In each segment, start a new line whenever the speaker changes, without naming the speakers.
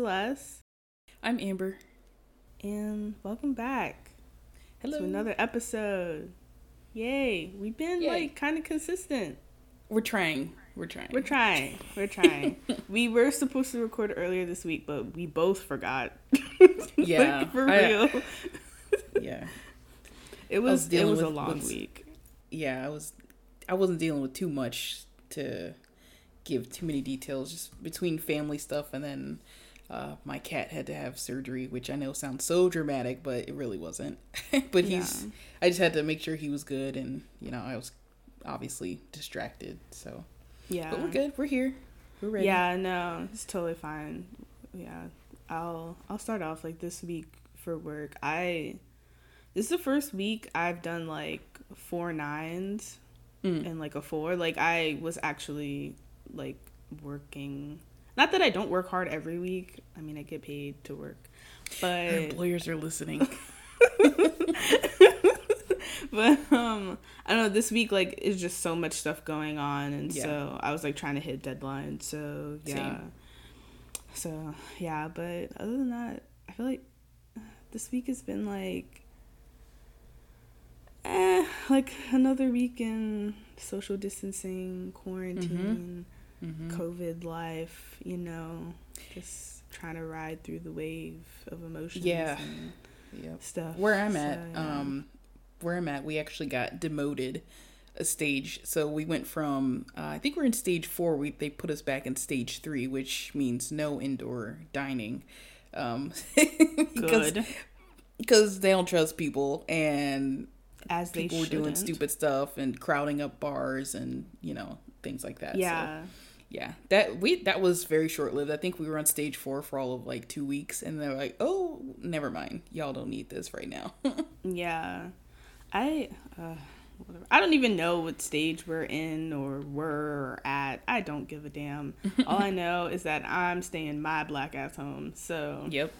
Saleste. I'm
Amber.
And welcome back
Hello.
to another episode. Yay. We've been
Yay.
like kind of consistent.
We're trying. We're trying.
We're trying. We're trying. we were supposed to record earlier this week, but we both forgot.
Yeah,
Like, for
I-
real.
yeah.
It was it
dealing
was a long
with-
week.
Yeah, I was I wasn't dealing with too much to give too many details just between family stuff and then uh, my cat had to have surgery, which I know sounds so dramatic, but it really wasn't. but he's
Yeah.
I just had to make sure he was good and you know, I was obviously distracted. So
Yeah.
But we're good. We're here. We're ready.
Yeah, no, it's totally fine. Yeah, I'll I'll start off like this week for work. I this is the first week I've done like four nines
Mm.
and like a four. Like I was actually like working. Not that I don't work hard every week. I mean, I get paid to work, but
Employers are listening.
but um i don't know this week like is just so much stuff going on and
Yeah.
so i was like trying to hit deadlines so yeah
Same.
so yeah but other than that i feel like this week has been like eh, like another week in social distancing quarantine
Mhm.
covid life you know just trying to ride through the wave of emotions
Yeah.
and
Yep.
stuff
where I'm
So,
at,
yeah.
um, where I'm at, we actually got demoted a stage. So we went from, uh, I think we're in stage four. We they put us back in stage three, which means no indoor dining. Um, because,
good
because they don't trust people and
as they
people were doing stupid stuff and crowding up bars and you know things like that. So,
Yeah.
that we that was very short lived. I think we were on stage four for all of like two weeks, and they're like, "Oh, never mind, y'all don't need this right now."
Yeah. I uh. I don't even know what stage we're in or we're at. I don't give a damn. All I know is that I'm staying my black ass home. So
yep.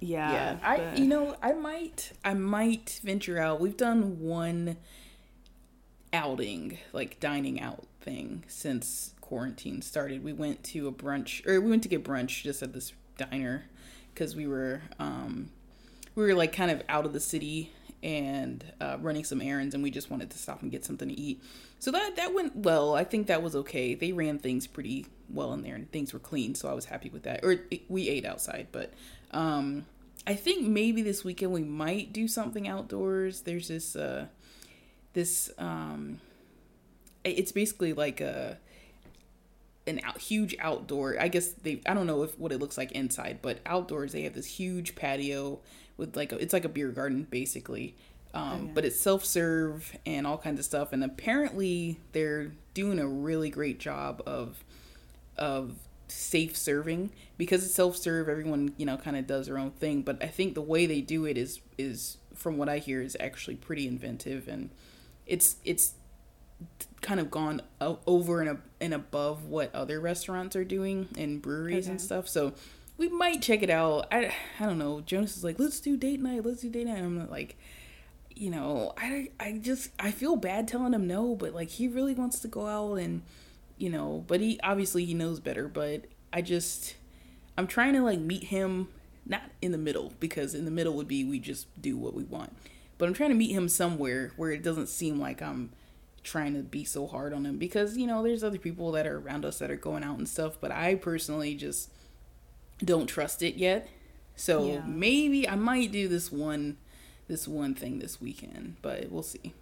yeah.
yeah i
but-
you know i might i might venture out we've done one outing like dining out thing since quarantine started we went to a brunch or we went to get brunch just at this diner because we were um we were like kind of out of the city and uh, running some errands and we just wanted to stop and get something to eat. So that that went well. I think that was okay. They ran things pretty well in there and things were clean so i was happy with that. Or we ate outside but um i think maybe this weekend we might do something outdoors. There's this uh this um it's basically like a an out, huge outdoor i guess they i don't know if what it looks like inside but outdoors they have this huge patio with like a, it's like a beer garden basically. Um, but it's self-serve and all kinds of stuff and apparently they're doing a really great job of of safe serving. Because it's self-serve everyone you know kind of does their own thing but i think the way they do it is is from what i hear is actually pretty inventive and it's it's kind of gone over and, ab- and above what other restaurants are doing and breweries and stuff. So we might check it out. I i don't know. Jonas is like let's do date night. Let's do date night. And i'm like you know i i just i feel bad telling him no but like he really wants to go out and you know but he obviously he knows better but i just i'm trying to like meet him not in the middle because in the middle would be we just do what we want but i'm trying to meet him somewhere where it doesn't seem like i'm trying to be so hard on them because you know there's other people that are around us that are going out and stuff but i personally just don't trust it yet so
Yeah.
maybe i might do this one this one thing this weekend but we'll see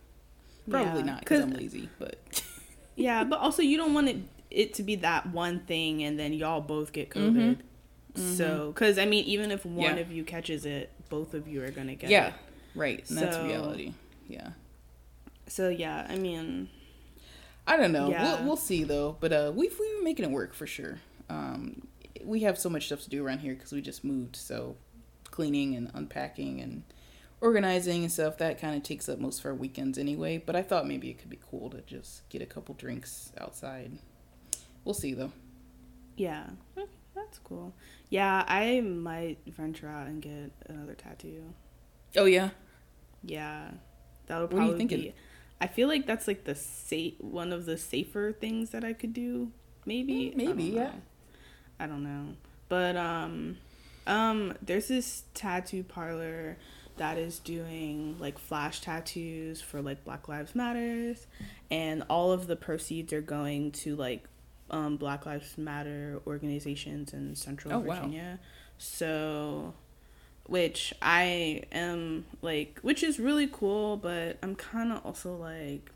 probably
Yeah.
not because i'm lazy but
Yeah, but also you don't want it it to be that one thing and then y'all both get COVID. So, because I mean, even if one
Mm-hmm. Yeah.
of you catches it, both of you are gonna get
yeah
it.
right and that's reality yeah
So yeah, I mean,
I don't know.
Yeah.
We'll, we'll see though. But uh, we've we've been making it work for sure. Um, we have so much stuff to do around here because we just moved. So cleaning and unpacking and organizing and stuff that kind of takes up most of our weekends anyway. But I thought maybe it could be cool to just get a couple drinks outside. We'll see though.
yeah, Okay, that's cool. Yeah, I might venture out and get another tattoo.
Oh yeah.
Yeah, that would
What are you
probably
thinking?
be. I feel like that's like the safe one of the safer things that I could do. Maybe.
Mm, maybe,
I
yeah.
I don't know, But um, um, there's this tattoo parlor that is doing like flash tattoos for like Black Lives Matters, and all of the proceeds are going to like um, Black Lives Matter organizations in Central
Oh, wow.
Virginia. So, which I am like, which is really cool, but I'm kind of also like,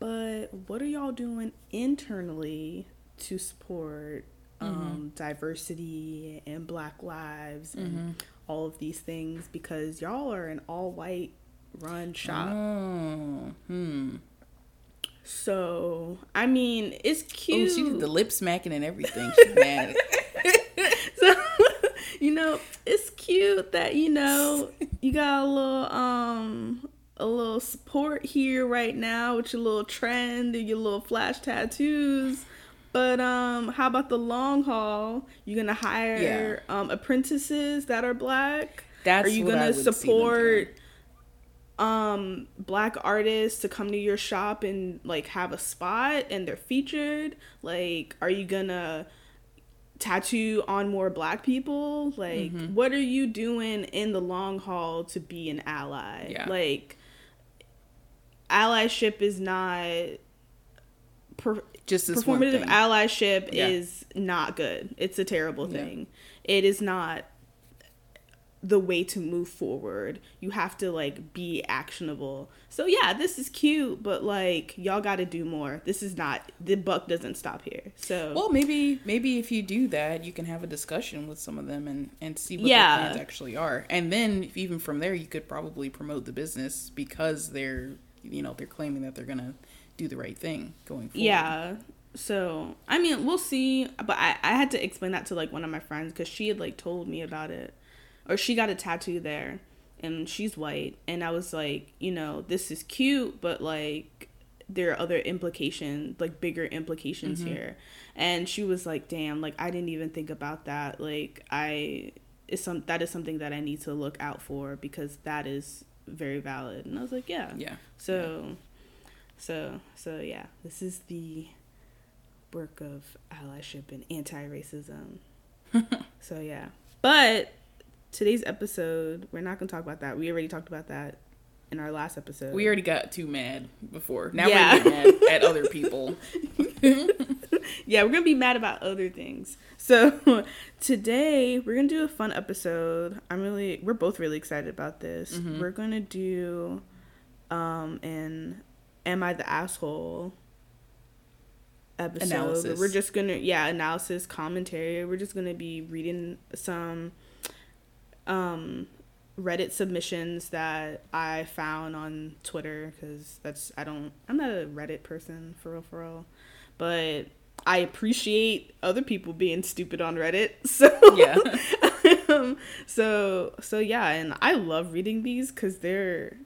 but what are y'all doing internally to support um, diversity and Black lives and all of these things? Because y'all are an all white run shop.
Oh, hmm.
So, I mean, it's
Oh,
cute.
she did the lip smacking and everything. She's mad.
so you know it's cute that you know you got a little um a little support here right now with your little trend and your little flash tattoos. But um how about the long haul? You're gonna hire um apprentices that are black?
That's
are you gonna support um black artists to come to your shop and like have a spot and they're featured? Like are you gonna tattoo on more black people like
Mm-hmm.
what are you doing in the long haul to be an ally
Yeah.
like allyship is not per,
Just
performative allyship
Yeah.
is not good it's a terrible
Yeah.
thing it is not the way to move forward. You have to like be actionable. So yeah this is cute but like y'all got to do more. This is not the buck doesn't stop here. So
Well, maybe maybe if you do that, you can have a discussion with some of them and and see what
Yeah.
their plans actually are, and then even from there, you could probably promote the business because they're you know they're claiming that they're gonna do the right thing going forward.
yeah. So i mean we'll see but i, I had to explain that to like one of my friends because she had like told me about it or she got a tattoo there and she's white and i was like you know this is cute but like there are other implications like bigger implications mm-hmm. here. And she was like damn like i didn't even think about that. Like i is some that is something that i need to look out for because that is very valid. And i was like yeah.
Yeah.
so, so, so yeah, this is the work of allyship and anti-racism. so yeah, but today's episode, we're not gonna talk about that. We already talked about that in our last episode.
We already got too mad before. Now
Yeah.
we're mad at other people.
yeah, we're gonna be mad about other things. So today we're gonna do a fun episode. I'm really, we're both really excited about this.
Mm-hmm.
We're gonna do, um, an "Am I the asshole?" episode.
Analysis.
We're just gonna, yeah, analysis commentary. We're just gonna be reading some, um, Reddit submissions that I found on Twitter because that's I don't I'm not a Reddit person for real for real, but I appreciate other people being stupid on Reddit. So
Yeah.
um, so so yeah, and I love reading these because they're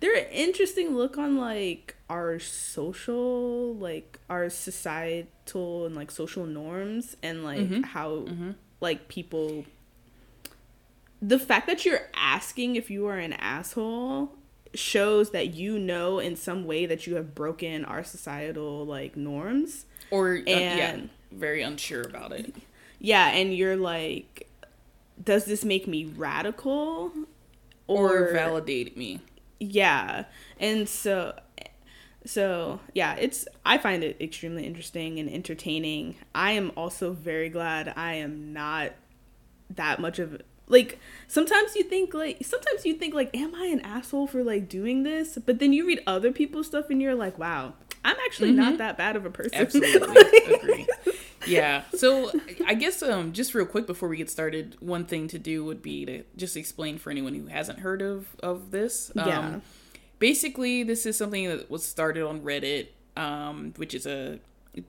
they're an interesting look on like our social like our societal and like social norms and like
Mhm.
how
Mhm.
like people the fact that you're asking if you are an asshole shows that you know in some way that you have broken our societal like norms
Or uh, yeah, very unsure about it.
yeah and you're like does this make me radical
Or, validate me.
yeah and so so yeah it's i find it extremely interesting and entertaining i am also very glad i am not that much of like sometimes you think like sometimes you think like am i an asshole for like doing this but then you read other people's stuff and you're like wow i'm actually not that bad of a person
Absolutely agree. Yeah. So I guess um just real quick before we get started, one thing to do would be to just explain for anyone who hasn't heard of of this. Um,
Yeah.
Basically, this is something that was started on Reddit, um, which is a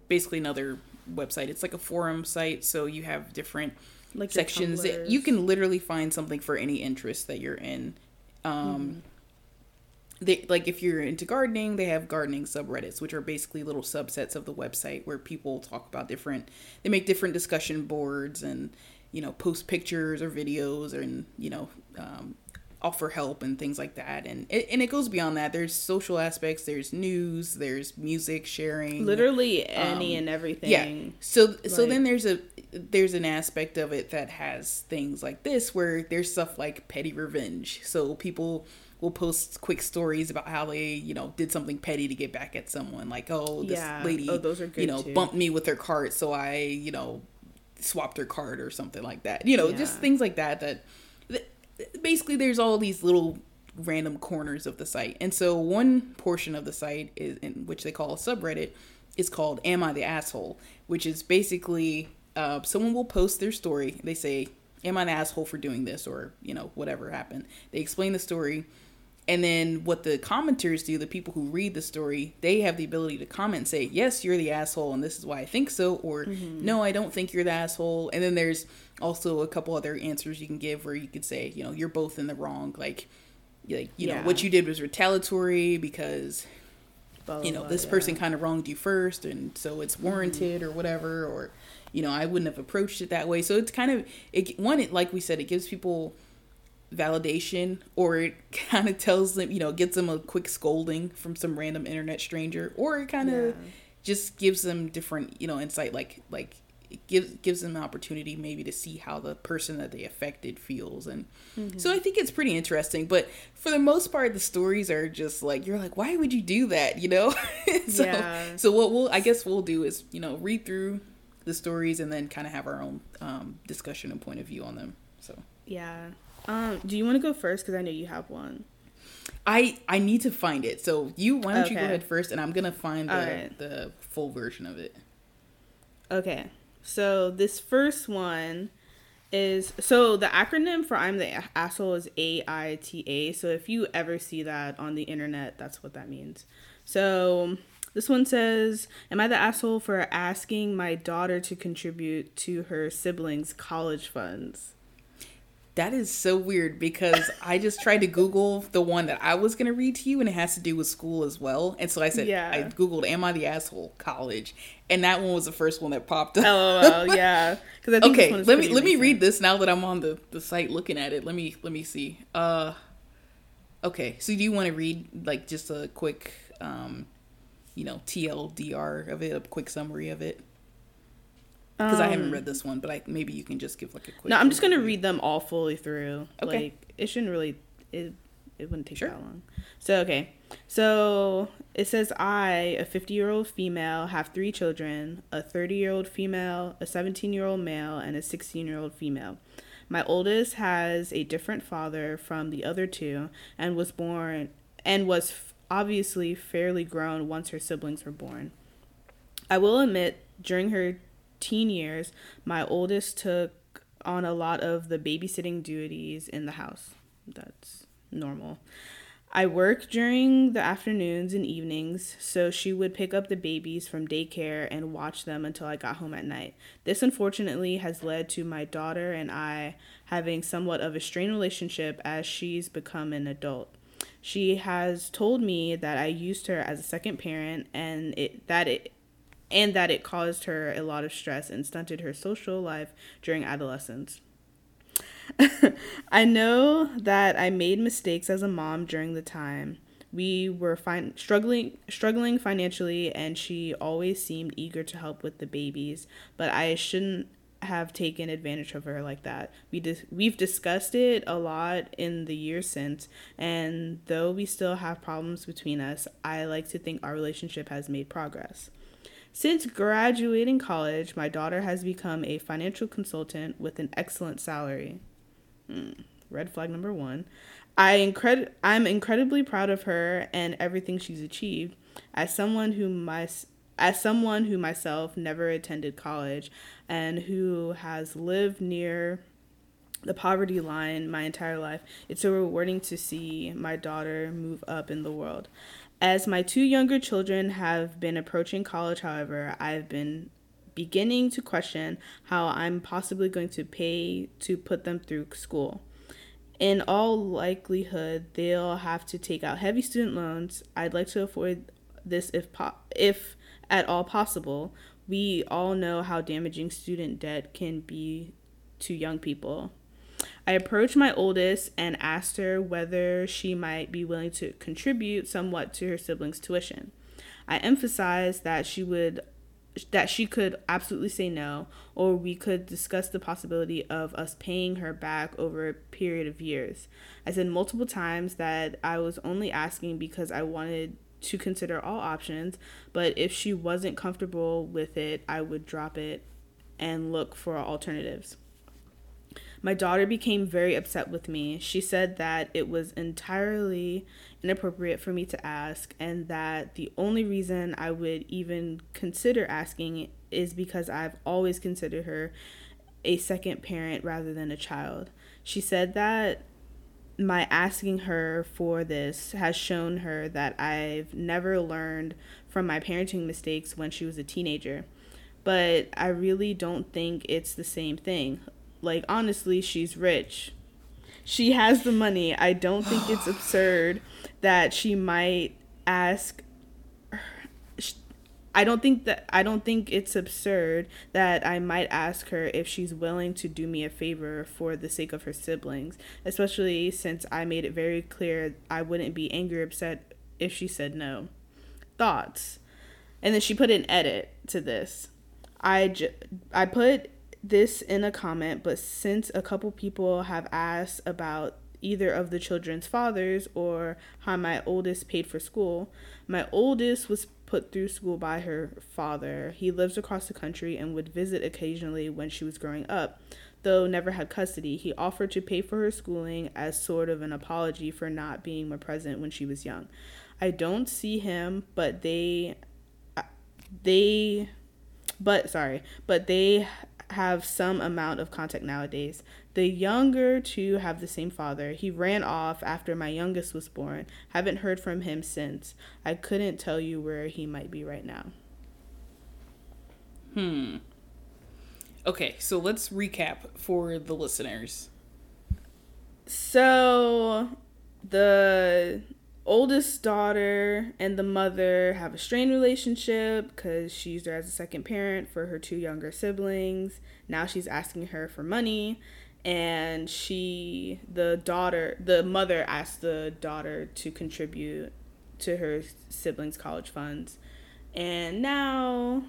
basically another website. It's like a forum site, so you have different
like
sections.
Tumblrs.
You can literally find something for any interest that you're in. Um, they like if you're into gardening, they have gardening subreddits, which are basically little subsets of the website where people talk about different. They make different discussion boards and you know post pictures or videos and you know um, offer help and things like that. And it, and it goes beyond that. There's social aspects there's news there's music sharing.
Literally any um, and everything. yeah.
So like, so then there's a there's an aspect of it that has things like this where there's stuff like petty revenge. So people will post quick stories about how they you know did something petty to get back at someone. Like oh this yeah. lady oh, those are good you know too. bumped me with her cart so i you know swapped her card or something like that. You know yeah. just things like that that basically there's all these little random corners of the site. And so one portion of the site is in which they call a subreddit is called Am I the Asshole, which is basically uh, someone will post their story. They say, Am I the asshole for doing this? Or, you know, whatever happened. They explain the story. And then what the commenters do, the people who read the story, they have the ability to comment and say, Yes, you're the asshole, and this is why I think so, or mm-hmm. No, I don't think you're the asshole. And then there's also a couple other answers you can give where you could say, you know, you're both in the wrong. Like, like you yeah. know, what you did was retaliatory because, blah, you know, blah, this yeah. person kind of wronged you first, and so it's mm-hmm. warranted mm-hmm. or whatever. Or, you know, I wouldn't have approached it that way. So it's kind of it. One, it like we said, it gives people validation or it kind of tells them you know gets them a quick scolding from some random internet stranger or it kind of yeah. just gives them different you know insight like like it gives gives them an opportunity maybe to see how the person that they affected feels and mm-hmm. so i think it's pretty interesting but for the most part the stories are just like you're like why would you do that you know so yeah. so what we'll i guess we'll do is you know read through the stories and then kind of have our own um, discussion and point of view on them so
yeah um do you want to go first because i know you have one
I I need to find it. So you why don't okay. you go ahead first, and I'm gonna find the right. the full version of it.
Okay. So this first one is so the acronym for I'm the asshole is AITA. So if you ever see that on the internet, that's what that means. So this one says, Am I the asshole for asking my daughter to contribute to her siblings' college funds?
That is so weird because I just tried to Google the one that I was going to read to you, and it has to do with school as well. And so I said, yeah. I Googled, Am I the Asshole College? And that one was the first one that popped up.
Oh, yeah.
okay, let me let me read this now that I'm on the, the site looking at it. Let me let me see. Uh, okay, so do you want to read like just a quick, um, you know, TLDR of it, a quick summary of it? Because um, I haven't read um, this one, but I maybe you can just give like a quick.
No, I'm just gonna read them all fully through. Okay. Like it shouldn't really it it wouldn't take sure. that long. So okay, so it says I, a 50 year old female, have three children: a 30 year old female, a 17 year old male, and a 16 year old female. My oldest has a different father from the other two, and was born and was obviously fairly grown once her siblings were born. I will admit, during her teen years, my oldest took on a lot of the babysitting duties in the house. That's normal. I work during the afternoons and evenings, so she would pick up the babies from daycare and watch them until I got home at night. This unfortunately has led to my daughter and I having somewhat of a strained relationship as she's become an adult. She has told me that I used her as a second parent and it that it and that it caused her a lot of stress and stunted her social life during adolescence. I know that I made mistakes as a mom during the time. We were fin- struggling struggling financially and she always seemed eager to help with the babies, but I shouldn't have taken advantage of her like that. We dis- we've discussed it a lot in the years since, and though we still have problems between us, I like to think our relationship has made progress. Since graduating college, my daughter has become a financial consultant with an excellent salary. Mm, red flag number one. I incred- I'm incredibly proud of her and everything she's achieved. As someone who my as someone who myself never attended college and who has lived near the poverty line my entire life, it's so rewarding to see my daughter move up in the world. As my two younger children have been approaching college, however, I've been beginning to question how I'm possibly going to pay to put them through school. In all likelihood, they'll have to take out heavy student loans. I'd like to avoid this if po- if at all possible. We all know how damaging student debt can be to young people. I approached my oldest and asked her whether she might be willing to contribute somewhat to her siblings' tuition. I emphasized that she would that she could absolutely say no or we could discuss the possibility of us paying her back over a period of years. I said multiple times that I was only asking because I wanted to consider all options, but if she wasn't comfortable with it, I would drop it and look for alternatives. My daughter became very upset with me. She said that it was entirely inappropriate for me to ask, and that the only reason I would even consider asking is because I've always considered her a second parent rather than a child. She said that my asking her for this has shown her that I've never learned from my parenting mistakes when she was a teenager. But I really don't think it's the same thing. Like, honestly, she's rich. She has the money. I don't think it's absurd that she might ask I don't think that I don't think it's absurd that I might ask her if she's willing to do me a favor for the sake of her siblings, especially since I made it very clear I wouldn't be angry or upset if she said no. Thoughts. And then she put an edit to this. I j- I put this in a comment, but since a couple people have asked about either of the children's fathers or how my oldest paid for school, my oldest was put through school by her father. He lives across the country and would visit occasionally when she was growing up. Though never had custody, he offered to pay for her schooling as sort of an apology for not being more present when she was young. I don't see him, but they uh, they but sorry, but they have some amount of contact nowadays. The younger two have the same father. He ran off after my youngest was born. Haven't heard from him since. I couldn't tell you where he might be right now.
Hmm. Okay, so let's recap for the listeners.
So, the oldest daughter and the mother have a strained relationship because she used her as a second parent for her two younger siblings. Now she's asking her for money, and she, the daughter, the mother asked the daughter to contribute to her siblings' college funds. And now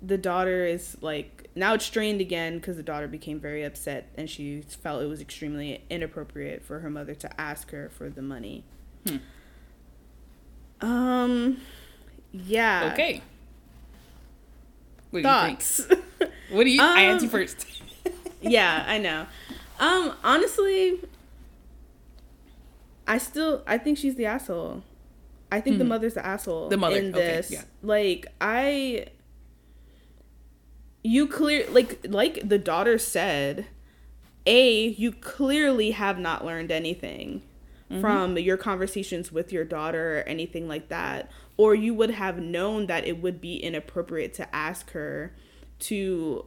the daughter is like now it's strained again because the daughter became very upset and she felt it was extremely inappropriate for her mother to ask her for the money. Hmm. Um, yeah.
Okay. What Thoughts? what do you? Um, I answer first.
yeah, I know. Um, honestly, I still I think she's the asshole. I think mm-hmm. the mother's the asshole. The mother in this, okay, yeah. like I. You clear like like the daughter said, a you clearly have not learned anything mm-hmm. from your conversations with your daughter or anything like that. Or you would have known that it would be inappropriate to ask her to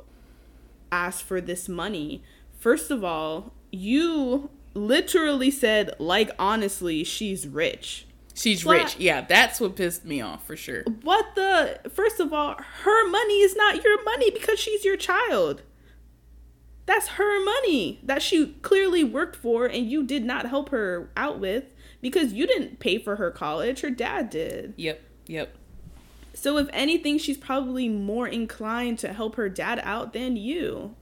ask for this money. First of all, you literally said, like, honestly, she's rich.
She's rich. Yeah, that's what pissed me off for sure.
What the? First of all, her money is not your money because she's your child. That's her money that she clearly worked for and you did not help her out with because you didn't pay for her college. Her dad did.
Yep. Yep.
So if anything, she's probably more inclined to help her dad out than you.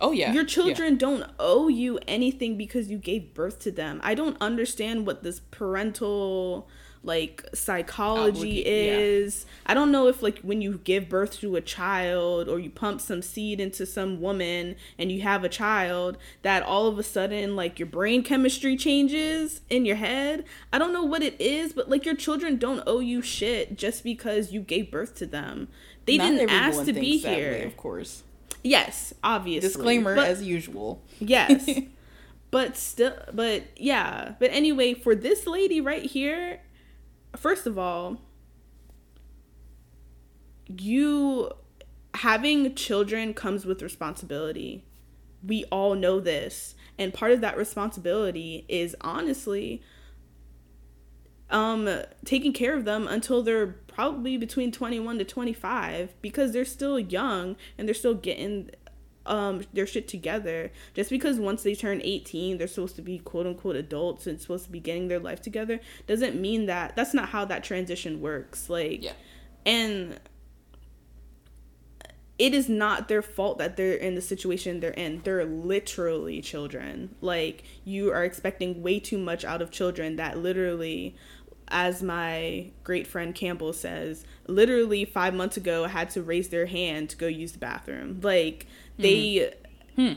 Oh yeah.
Your children yeah. don't owe you anything because you gave birth to them. I don't understand what this parental like psychology is. Yeah. I don't know if like when you give birth to a child or you pump some seed into some woman and you have a child that all of a sudden like your brain chemistry changes in your head. I don't know what it is, but like your children don't owe you shit just because you gave birth to them. They Not didn't ask to be here. Way,
of course.
Yes, obviously.
Disclaimer but, as usual.
Yes. but still but yeah. But anyway, for this lady right here, first of all, you having children comes with responsibility. We all know this. And part of that responsibility is honestly um taking care of them until they're probably between 21 to 25 because they're still young and they're still getting um their shit together. Just because once they turn 18, they're supposed to be quote unquote adults and supposed to be getting their life together doesn't mean that that's not how that transition works. Like
Yeah.
and it is not their fault that they're in the situation they're in. They're literally children. Like you are expecting way too much out of children that literally as my great friend Campbell says, literally 5 months ago had to raise their hand to go use the bathroom. Like they mm-hmm. hmm.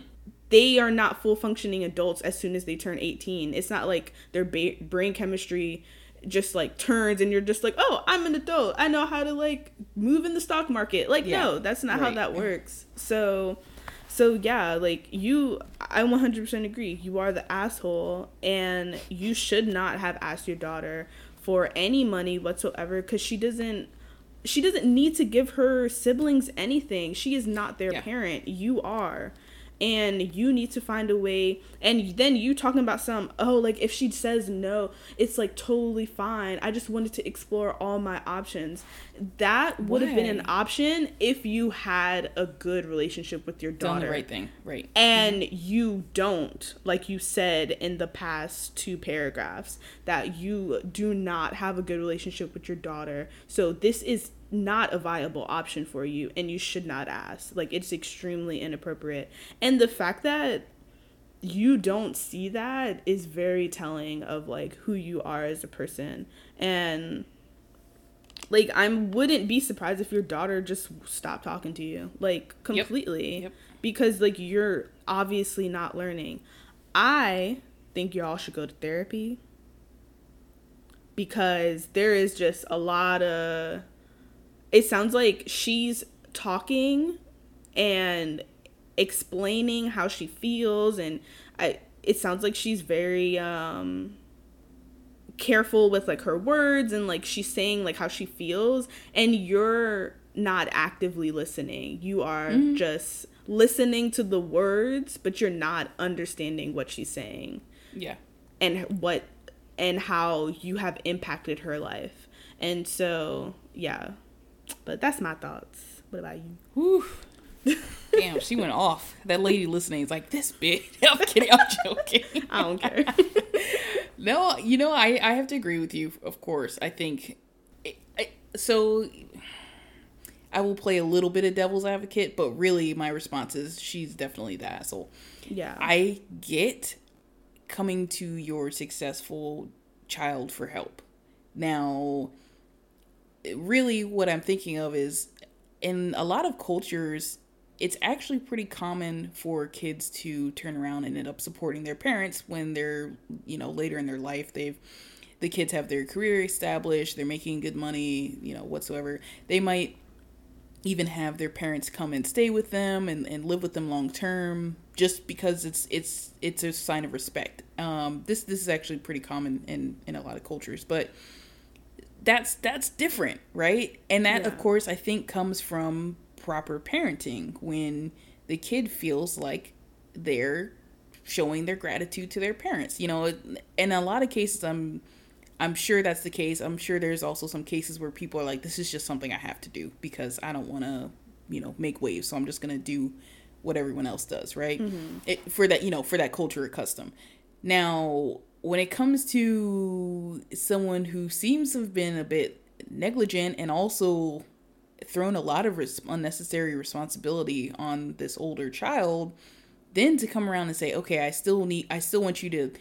they are not full functioning adults as soon as they turn 18. It's not like their ba- brain chemistry just like turns and you're just like, "Oh, I'm an adult. I know how to like move in the stock market." Like
Yeah.
no, that's not how that works. So so yeah, like you I 100% agree. You are the asshole and you should not have asked your daughter for any money whatsoever cuz she doesn't she doesn't need to give her siblings anything. She is not their
Yeah.
parent. You are. And you need to find a way. And then you talking about some, oh, like if she says no, it's like totally fine. I just wanted to explore all my options. That would have been an option if you had a good relationship with your
Done
daughter
the right thing. Right.
and you don't like you said in the past two paragraphs that you do not have a good relationship with your daughter so this is not a viable option for you and you should not ask. Like it's extremely inappropriate. And the fact that you don't see that is very telling of like who you are as a person. And like I wouldn't be surprised if your daughter just stopped talking to you like completely.
Yep.
because like you're obviously not learning. I think y'all should go to therapy because there is just a lot of it sounds like she's talking and explaining how she feels and I it sounds like she's very um careful with like her words and like she's saying like how she feels and you're not actively listening. You are just listening to the words but you're not understanding what she's saying
Yeah.
and what and how you have impacted her life. And so, yeah. But that's my thoughts. What about you?
Whew. Damn, she went off. That lady listening is like, this bitch. I'm kidding. I'm joking.
I don't care.
No, you know, I, I have to agree with you, of course. I think. I, I, so, I will play a little bit of devil's advocate, but really, my response is she's definitely the asshole.
yeah.
I get coming to your successful child for help. Now, really, what I'm thinking of is in a lot of cultures, it's actually pretty common for kids to turn around and end up supporting their parents when they're, you know, later in their life. They've the kids have their career established, they're making good money, you know, whatsoever. They might even have their parents come and stay with them and, and live with them long term just because it's it's it's a sign of respect um this this is actually pretty common in in a lot of cultures but that's that's different right and that of course i think comes from proper parenting when the kid feels like they're showing their gratitude to their parents you know in a lot of cases i'm I'm sure that's the case. I'm sure there's also some cases where people are like, this is just something I have to do because I don't want to, you know, make waves. So I'm just going to do what everyone else does, right? Mm-hmm. It, for that, you know, for that culture or custom. Now, when it comes to someone who seems to have been a bit negligent and also thrown a lot of res- unnecessary responsibility on this older child, then to come around and say, okay, I still need, I still want you to,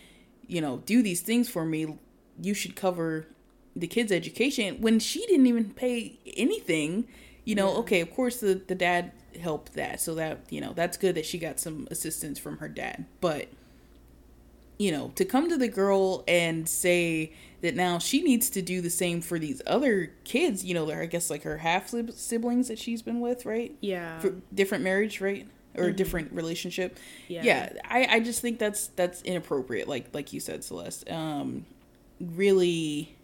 you know, do these things for me. You should cover the kid's education when she didn't even pay anything. You know, okay, of course the the dad helped that, so that you know that's good that she got some assistance from her dad, but you know, to come to the girl and say that now she needs to do the same for these other kids, you know, I guess like her half siblings that she's been with, right?
yeah.
For different marriage, right? Or different relationship.
Yeah.
Yeah. I, I just think that's that's inappropriate, like like you said, Saleste. Um really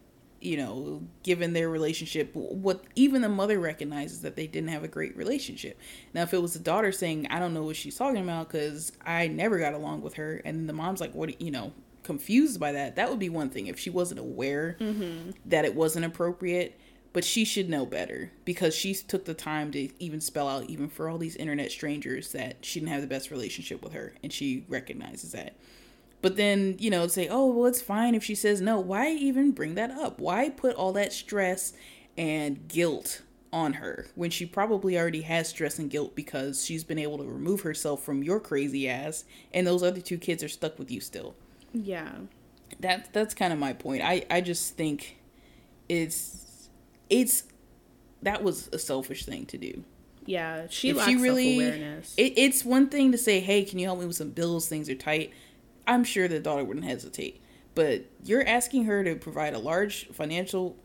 you know, given their relationship, what even the mother recognizes that they didn't have a great relationship. Now, if it was the daughter saying, "I don't know what she's talking about because I never got along with her," and the mom's like, "What?" You know, confused by that, that would be one thing. If she wasn't aware mm-hmm. that it wasn't appropriate, but she should know better because she took the time to even spell out even for all these internet strangers that she didn't have the best relationship with her and she recognizes that but then you know say oh well it's fine if she says no why even bring that up why put all that stress and guilt on her when she probably already has stress and guilt because she's been able to remove herself from your crazy ass and those other two kids are stuck with you still
Yeah.
that that's kind of my point i i just think it's it's that was a selfish thing to do
Yeah. She
If
lacks
she really-
self-awareness.
it, it's one thing to say hey can you help me with some bills things are tight i'm sure the daughter wouldn't hesitate but you're asking her to provide a large financial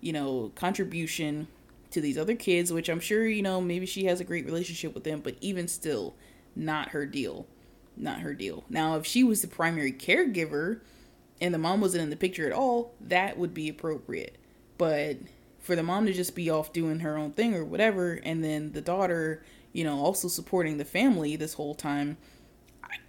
you know contribution to these other kids which i'm sure you know maybe she has a great relationship with them but even still not her deal not her deal. Now if she was the primary caregiver and the mom wasn't in the picture at all that would be appropriate. But for the mom to just be off doing her own thing or whatever and then the daughter you know also supporting the family this whole time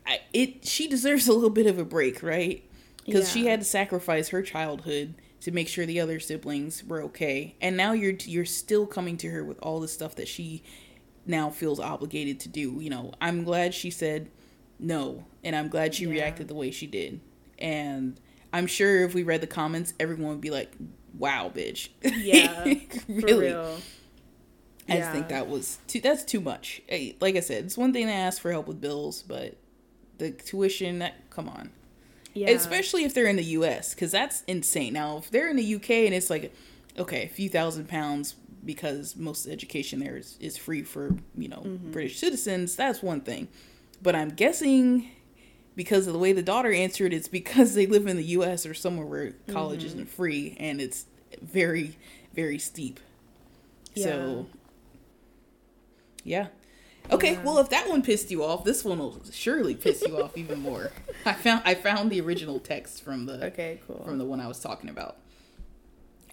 I, it she deserves a little bit of a break right because she had to sacrifice her childhood to make sure the other siblings were okay and now you're you're still coming to her with all the stuff that she now feels obligated to do you know i'm glad she said no and i'm glad she
Yeah.
reacted the way she did and i'm sure if we read the comments everyone would be like wow bitch
Yeah,
really
real.
I just think that was too. That's too much. Hey, Like I said, it's one thing to ask for help with bills, but the tuition. That come on,
Yeah.
especially if they're in the U.S. because that's insane. Now, if they're in the U.K. and it's like, okay, a few thousand pounds because most education there is, is free for you know
Mm-hmm.
British citizens. That's one thing, but I'm guessing because of the way the daughter answered, it's because they live in the U.S. or somewhere where college
Mm-hmm.
isn't free and it's very, very steep. So yeah. Okay,
Yeah.
well if that one pissed you off, this one will surely piss you off even more. I found I found the original text from the
Okay, cool.
from the one I was talking about.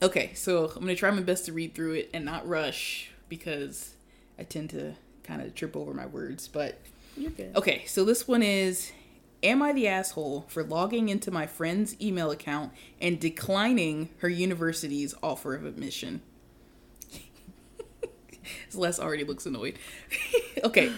Okay, so I'm gonna try my best to read through it and not rush because I tend to kind of trip over my words. But
You're good.
okay, so this one is Am I the asshole for logging into my friend's email account and declining her university's offer of admission? Saleste already looks annoyed. okay,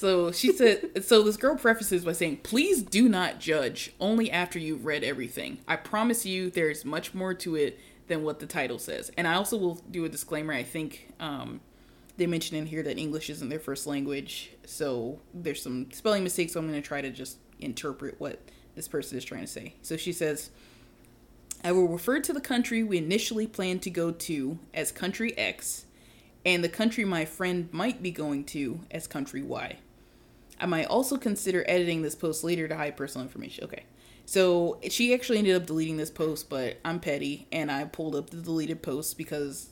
so she said, so this girl prefaces by saying, please do not judge only after you've read everything. I promise you there's much more to it than what the title says. And I also will do a disclaimer. I think um, they mentioned in here that English isn't their first language. So there's some spelling mistakes. So I'm going to try to just interpret what this person is trying to say. So she says, I will refer to the country we initially planned to go to as country X and the country my friend might be going to as country Y. I might also consider editing this post later to hide personal information. Okay. So she actually ended up deleting this post, but I'm petty and I pulled up the deleted post because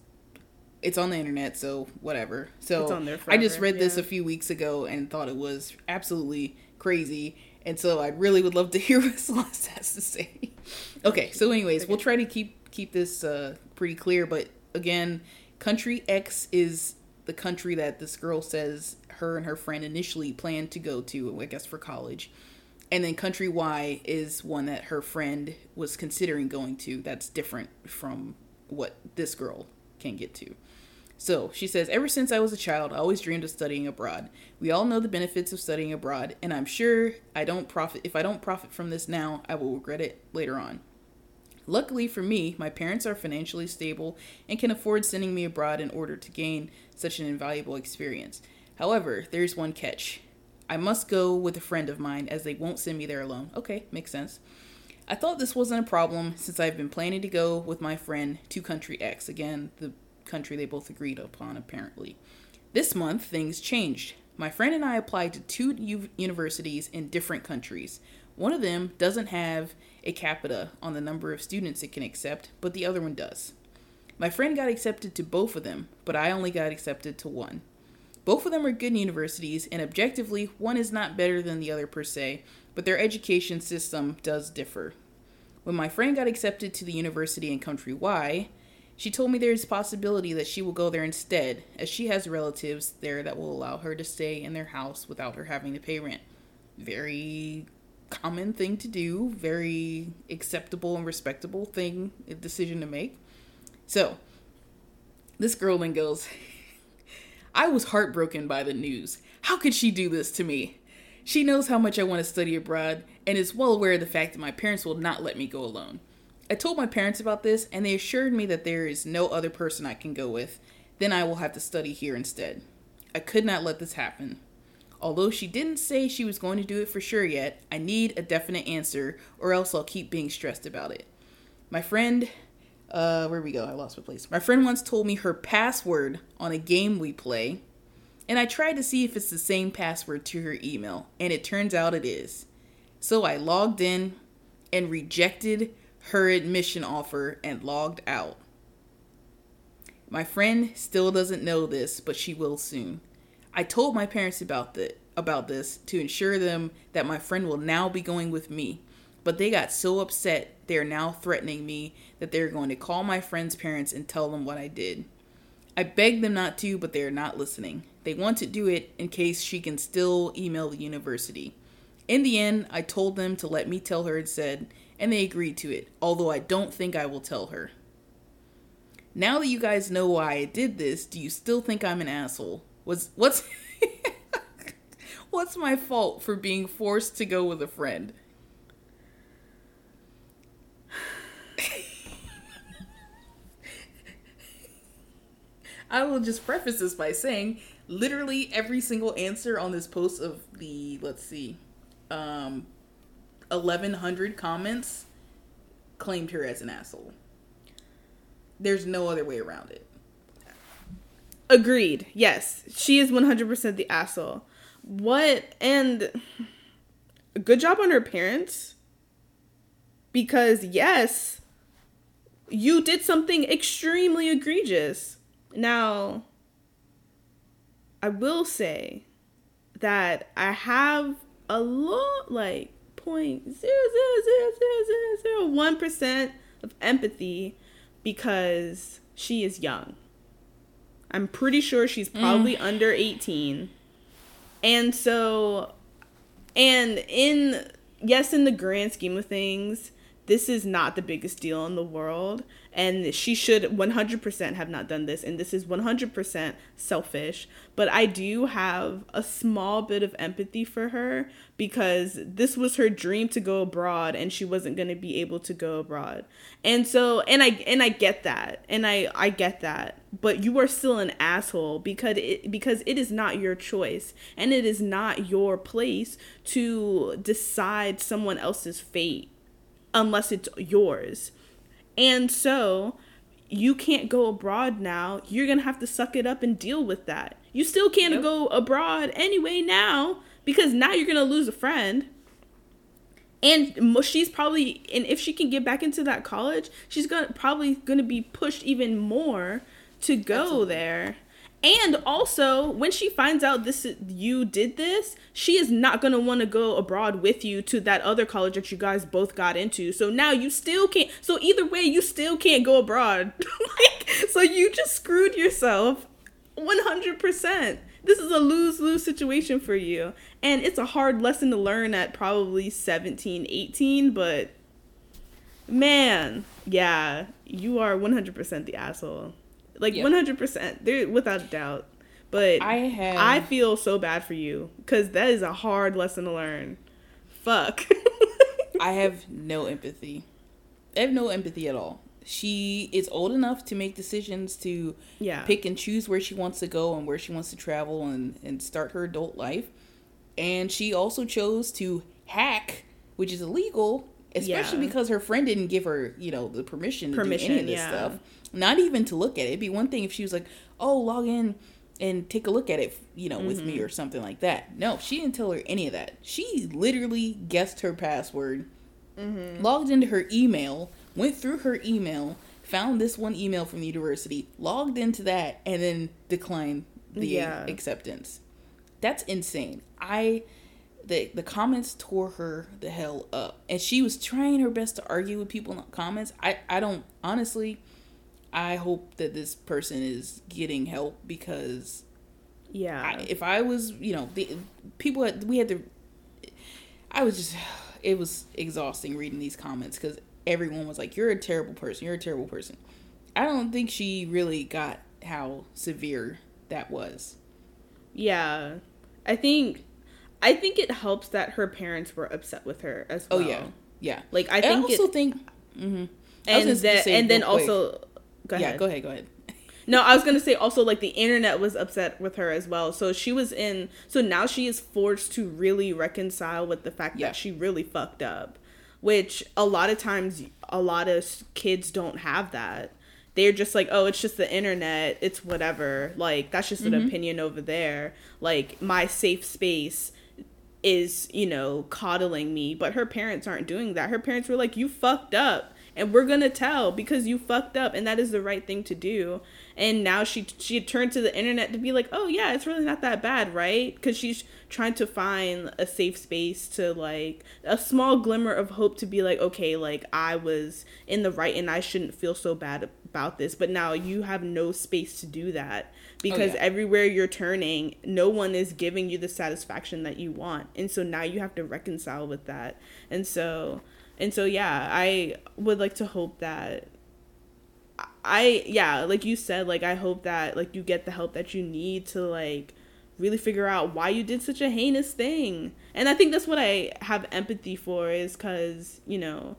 it's on the internet, so whatever. So
It's on there
I just read this a few weeks ago and thought it was absolutely crazy. And so I really would love to hear what Saleste has to say. okay, so anyways, we'll try to keep keep this uh, pretty clear. But again, country X is the country that this girl says her and her friend initially planned to go to, I guess for college. And then country Y is one that her friend was considering going to. That's different from what this girl can get to. So she says, Ever since I was a child, I always dreamed of studying abroad. We all know the benefits of studying abroad, and I'm sure I don't profit if I don't profit from this now, I will regret it later on. Luckily for me, my parents are financially stable and can afford sending me abroad in order to gain such an invaluable experience. However, there's one catch. I must go with a friend of mine as they won't send me there alone. Okay, makes sense. I thought this wasn't a problem since I've been planning to go with my friend to country X. Again, the country they both agreed upon, apparently. This month, things changed. My friend and I applied to two universities in different countries. One of them doesn't have a capita on the number of students it can accept, but the other one does. My friend got accepted to both of them, but I only got accepted to one. Both of them are good universities, and objectively, one is not better than the other per se, but their education system does differ. When my friend got accepted to the university in country Y, she told me there is a possibility that she will go there instead, as she has relatives there that will allow her to stay in their house without her having to pay rent. Very common thing to do, very acceptable and respectable thing, decision to make. So, This girl then goes, I was heartbroken by the news. How could she do this to me? She knows how much I want to study abroad and is well aware of the fact that my parents will not let me go alone. I told my parents about this and they assured me that there is no other person I can go with. Then I will have to study here instead. I could not let this happen. Although she didn't say she was going to do it for sure yet, I need a definite answer or else I'll keep being stressed about it. My friend, uh, where we go? I lost my place. My friend once told me her password on a game we play, and I tried to see if it's the same password to her email, and it turns out it is. So I logged in and rejected her admission offer and logged out. My friend still doesn't know this, but she will soon. I told my parents about the about this to ensure them that my friend will now be going with me. But they got so upset they are now threatening me that they're going to call my friend's parents and tell them what I did. I begged them not to, but they are not listening. They want to do it in case she can still email the university. In the end, I told them to let me tell her instead, and they agreed to it, although I don't think I will tell her. Now that you guys know why I did this, do you still think I'm an asshole? Was what's what's my fault for being forced to go with a friend? I will just preface this by saying literally every single answer on this post of the let's see um 1100 comments claimed her as an asshole. There's no other way around it.
Agreed. Yes, she is 100% the asshole. What and good job on her parents because yes, you did something extremely egregious. Now, I will say that I have a lot like point zero zero zero zero zero zero one percent of empathy because she is young. I'm pretty sure she's probably mm. under 18. And so and in yes in the grand scheme of things, this is not the biggest deal in the world and she should 100% have not done this. And this is 100% selfish. But i do have a small bit of empathy for her because this was her dream to go abroad and she wasn't going to be able to go abroad. And so and i and i get that. And i i get that. But you are still an asshole because it because it is not your choice. And it is not your place to decide someone else's fate unless it's yours and so you can't go abroad now. You're going to have to suck it up and deal with that. You still can't yep. go abroad anyway now because now you're going to lose a friend. And she's probably and if she can get back into that college, she's to probably going to be pushed even more to go Absolutely. there. And also, when she finds out this you did this, she is not gonna want to go abroad with you to that other college that you guys both got into. So now you still can't. So either way, you still can't go abroad. like, so you just screwed yourself, one hundred percent. This is a lose lose situation for you, and it's a hard lesson to learn at probably 17, 18, But man, yeah, you are one hundred percent the asshole like one hundred percent. There, without a doubt. But I have. I feel so bad for you because that is a hard lesson to learn. Fuck.
I have no empathy. I have no empathy at all. She is old enough to make decisions to yeah. pick and choose where she wants to go and where she wants to travel and, and start her adult life. And she also chose to hack, which is illegal, especially yeah. because her friend didn't give her, you know, the permission to permission, do any of this yeah. stuff. Not even to look at it. It'd be one thing if she was like, "Oh, log in and take a look at it, you know, mm-hmm. with me mm-hmm. or something like that." No, she didn't tell her any of that. She literally guessed her password, mm-hmm. logged into her email, went through her email, found this one email from the university, logged into that, and then declined the yeah. acceptance. That's insane. I the the comments tore her the hell up, and she was trying her best to argue with people in the comments. I I don't honestly. I hope that this person is getting help because yeah I, if i was you know the people had, we had to i was just it was exhausting reading these comments because everyone was like you're a terrible person you're a terrible person i don't think she really got how severe that was.
Yeah. I think I think it helps that her parents were upset with her as well.
Oh yeah, yeah.
Like I think
I also
it,
think, mhm. I
and then and then
quick-
also go ahead.
yeah. Go ahead, go ahead.
No, I was gonna say also like the internet was upset with her as well. So she was in. So now she is forced to really reconcile with the fact
Yeah.
that she really fucked up, which a lot of times a lot of kids don't have that. They're just like, oh, it's just the internet. It's whatever. Like that's just an mm-hmm. opinion over there. Like my safe space is you know coddling me but her parents aren't doing that her parents were like you fucked up and we're gonna tell because you fucked up and that is the right thing to do and now she she turned to the internet to be like oh yeah it's really not that bad right because she's trying to find a safe space to like a small glimmer of hope to be like okay like i was in the right and i shouldn't feel so bad about this but now you have no space to do that because
yeah.
everywhere you're turning, no one is giving you the satisfaction that you want. And so now you have to reconcile with that. And so and so yeah, I would like to hope that I yeah, like you said, like I hope that like you get the help that you need to like really figure out why you did such a heinous thing. And I think that's what I have empathy for is cuz, you know,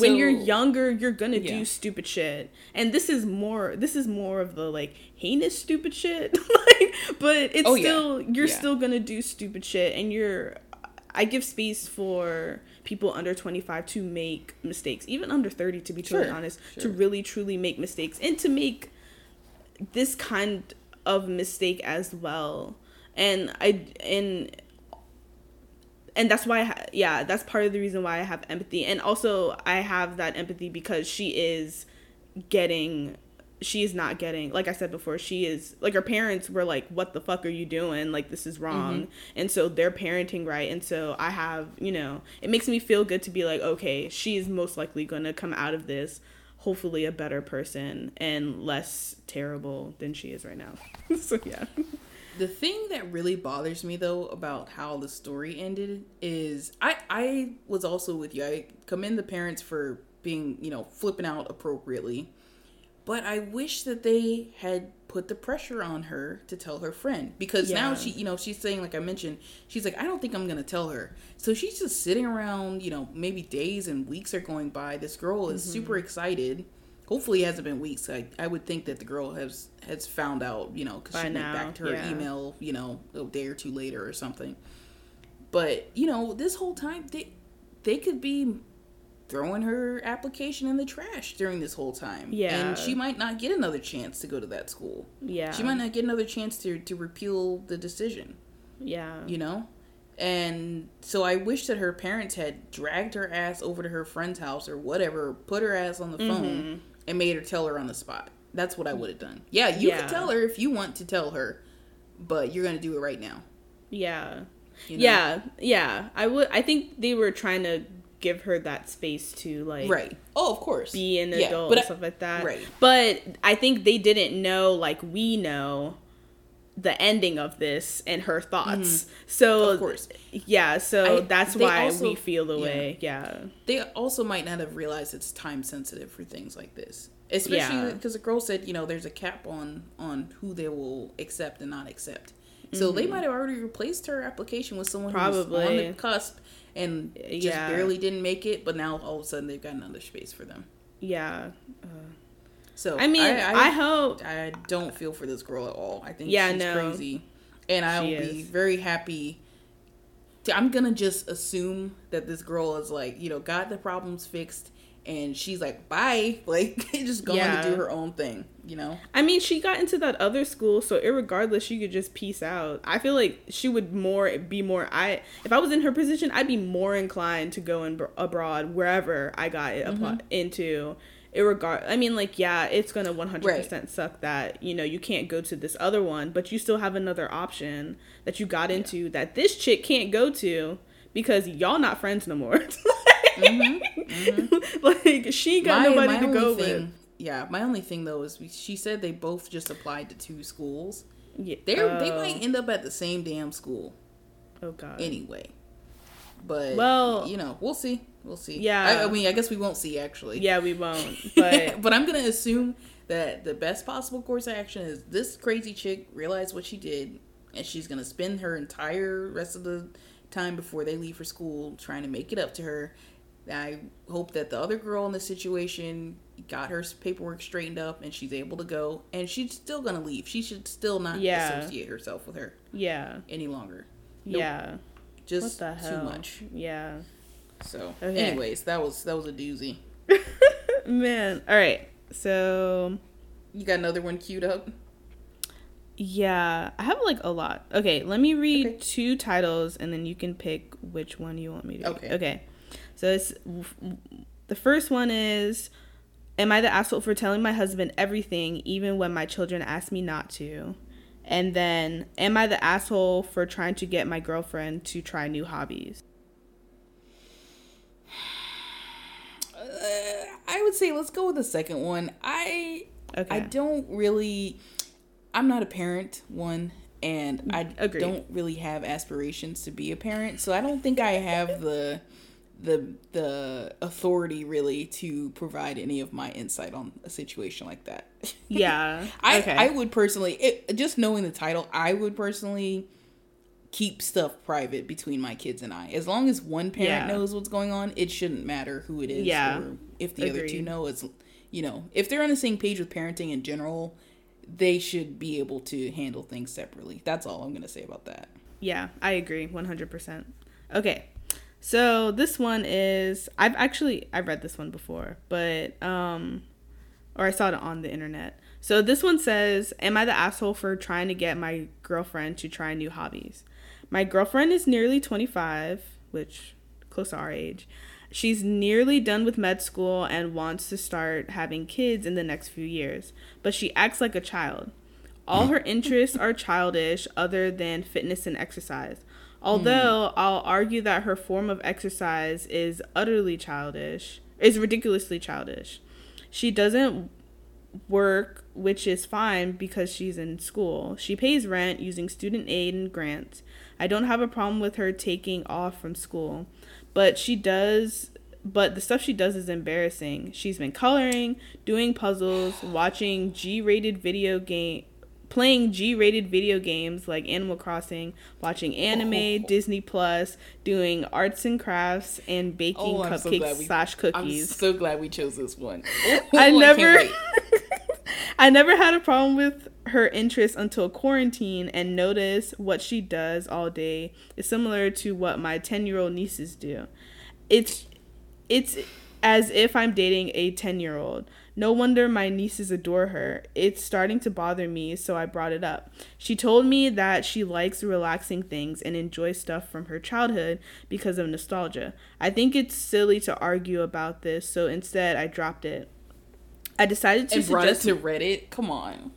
when you're younger you're gonna
Yeah.
do stupid shit and this is more this is more of the like heinous stupid shit like but it's
Oh, yeah.
still you're
Yeah.
still gonna do stupid shit and you're i give space for people under 25 to make mistakes even under 30 to be totally
Sure,
honest to really truly make mistakes and to make this kind of mistake as well. And i and and that's why I ha- yeah that's part of the reason why i have empathy. And also i have that empathy because she is getting she is not getting like i said before she is like her parents were like what the fuck are you doing? Like this is wrong. Mm-hmm. And so they're parenting right? And so i have you know it makes me feel good to be like okay she's most likely gonna come out of this hopefully a better person and less terrible than she is right now. So yeah.
The thing that really bothers me though about how the story ended is I I was also with you. I commend the parents for being, you know, flipping out appropriately. But I wish that they had put the pressure on her to tell her friend because now she, you know, she's saying like I mentioned, she's like I don't think I'm going to tell her. So she's just sitting around, you know, maybe days and weeks are going by. This girl is mm-hmm. super excited. Hopefully, it hasn't been weeks. I, I would think that the girl has has found out, you know, because she went back to her
yeah.
email, you know, a day or two later or something. But you know, this whole time they they could be throwing her application in the trash during this whole time.
Yeah.
and she might not get another chance to go to that school.
yeah
She might not get another chance to to repeal the decision.
yeah
You know. And so I wish that her parents had dragged her ass over to her friend's house or whatever, put her ass on the
Mm-hmm.
phone, and made her tell her on the spot. That's what I would have done. Yeah, you
Yeah.
can tell her if you want to tell her, but you're gonna do it right now.
yeah
you know?
yeah yeah i would i think they were trying to give her that space to like
Right. Oh, of course.
be an
Yeah,
adult and stuff like that
right.
but i think they didn't know like we know the ending of this and her thoughts so
Mm-hmm. Of course.
yeah so
I-
that's why
also-
we feel the
yeah.
way yeah
They also might not have realized it's time sensitive for things like this. Especially
Yeah.
because the girl said, you know, there's a cap on on who they will accept and not accept. So they might have already replaced her application with someone who's on
Mm-hmm.
The cusp and just
Yeah.
barely didn't make it, but now all of a sudden they've got another space for them.
yeah
So
i mean i, hope
I don't feel for this girl at all. I think
Yeah,
she's
no.
crazy, and I'll be very happy. To, I'm gonna just assume that this girl is like, you know, got the problems fixed, and she's like, bye, like just going
Yeah.
to do her own thing, you know.
I mean, she got into that other school, so irregardless, she could just peace out. I feel like she would more be more. I if I was in her position, I'd be more inclined to go in, abroad wherever I got it
Mm-hmm.
apply, into. Irregard, I mean, like, yeah, it's gonna one hundred percent suck that you know you can't go to this other one, but you still have another option that you got into that this chick can't go to because y'all not friends no more. Mm-hmm. like she got nobody to go
thing,
with.
Yeah, my only thing though is she said they both just applied to two schools.
Yeah.
They are they might end up at the same damn school
Oh god.
anyway. But
Well-
you know, we'll see. We'll see.
Yeah.
I, I mean, I guess we won't see actually.
Yeah, we won't. But
but I'm gonna assume that the best possible course of action is this crazy chick realized what she did and she's gonna spend her entire rest of the time before they leave for school trying to make it up to her. I hope that the other girl in the situation got her paperwork straightened up and she's able to go and she's still gonna leave. She should still not
Yeah.
associate herself with her
Yeah.
any longer. Nope.
Yeah.
Just
What the hell?
too much.
Yeah.
So
Okay.
anyways, that was that was a doozy.
Man. All right. So
You got another one queued up?
yeah, I have like a lot. Okay, let me read
Okay.
two titles and then you can pick which one you want me to.
Okay.
Read. Okay. So it's the first one is Am I the asshole for telling my husband everything even when my children ask me not to? And then am I the asshole for trying to get my girlfriend to try new hobbies?
Uh, I would say let's go with the second one. I
Okay.
I don't really I'm not a parent one and I
Agreed.
don't really have aspirations to be a parent. So I don't think I have the the the authority really to provide any of my insight on a situation like that.
yeah.
I
okay.
I would personally it, just knowing the title, I would personally keep stuff private between my kids and I. As long as one parent
Yeah.
knows what's going on, it shouldn't matter who it is
Yeah.
or if the other two know it's you know, if they're on the same page with parenting in general, they should be able to handle things separately. That's all I'm going to say about that.
Yeah, I agree 100%. Okay. So this one is I've actually I've read this one before, but um or I saw it on the internet. So this one says, "Am I the asshole for trying to get my girlfriend to try new hobbies? My girlfriend is nearly 25, which close to our age. She's nearly done with med school and wants to start having kids in the next few years, but she acts like a child. All her interests are childish, other than fitness and exercise. Although hmm. I'll argue that her form of exercise is utterly childish, is ridiculously childish. She doesn't work, which is fine because she's in school. She pays rent using student aid and grants. I don't have a problem with her taking off from school, but she does but the stuff she does is embarrassing. She's been coloring, doing puzzles, watching G-rated video game playing G-rated video games like Animal Crossing, watching anime,
Oh.
Disney Plus, doing arts and crafts and baking
Oh, so
cupcakes
glad we-
slash
I'm so glad we chose this one.
Oh,
oh,
I
never.
I never had a problem with her interest until quarantine and notice what she does all day is similar to what my 10-year-old nieces do. It's it's as if I'm dating a 10-year-old. No wonder my nieces adore her. It's starting to bother me, so I brought it up. She told me that she likes relaxing things and enjoys stuff from her childhood because of nostalgia. I think it's silly to argue about this, so instead I dropped it. I decided to
and brought it
suggest
to Reddit. Come on.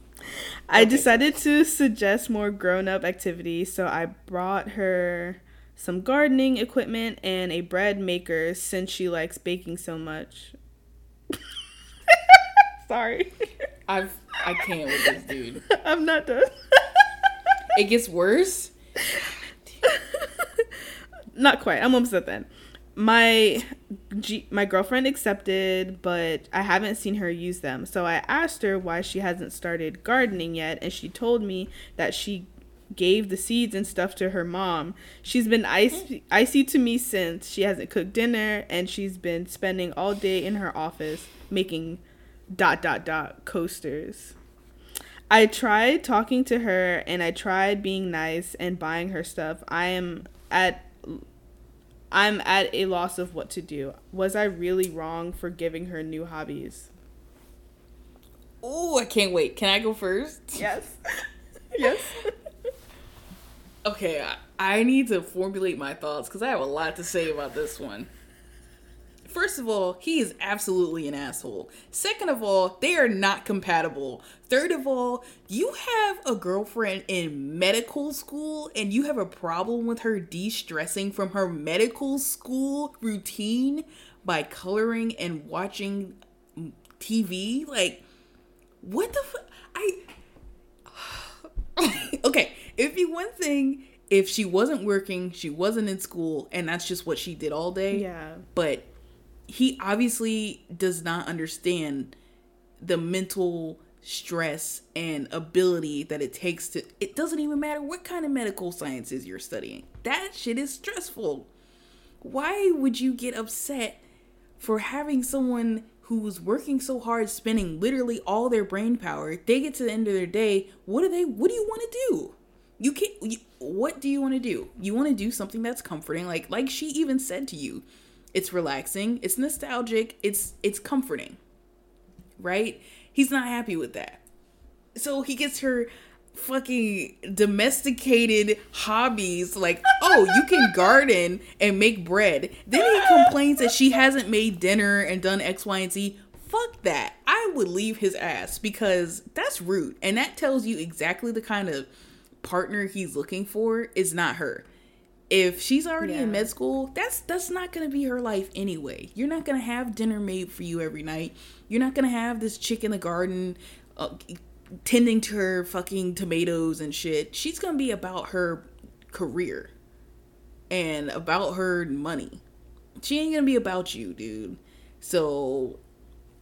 I
Okay.
decided to suggest more grown-up activities, so I brought her some gardening equipment and a bread maker since she likes baking so much. Sorry.
I've I can't with this dude.
I'm not done.
It gets worse.
not quite. I'm almost at then. My G- my girlfriend accepted, but I haven't seen her use them. So I asked her why she hasn't started gardening yet, and she told me that she gave the seeds and stuff to her mom. She's been icy, icy to me since. She hasn't cooked dinner, and she's been spending all day in her office making dot dot dot coasters. I tried talking to her and I tried being nice and buying her stuff. I am at I'm at a loss of what to do. Was I really wrong for giving her new hobbies?
Oh, I can't wait. Can I go first?
Yes. yes.
Okay, I, I need to formulate my thoughts because I have a lot to say about this one. First of all, he is absolutely an asshole. Second of all, they are not compatible. Third of all, you have a girlfriend in medical school and you have a problem with her de stressing from her medical school routine by coloring and watching TV? Like, what the fuck? I. okay, it'd be one thing if she wasn't working, she wasn't in school, and that's just what she did all day
Yeah.
but he obviously does not understand the mental stress and ability that it takes to it doesn't even matter what kind of medical sciences you're studying. That shit is stressful. Why would you get upset for having someone who's working so hard spending literally all their brain power, they get to the end of their day, what do they what do you want to do? You can't you, what do you want to do? You want to do something that's comforting like like she even said to you. It's relaxing, it's nostalgic, it's it's comforting. Right? He's not happy with that. So he gets her fucking domesticated hobbies like oh you can garden and make bread then he complains that she hasn't made dinner and done x y and z fuck that i would leave his ass because that's rude and that tells you exactly the kind of partner he's looking for is not her if she's already yeah. in med school that's that's not gonna be her life anyway you're not gonna have dinner made for you every night you're not gonna have this chick in the garden uh, tending to her fucking tomatoes and shit. She's gonna be about her career and about her money. She ain't gonna be about you, dude. So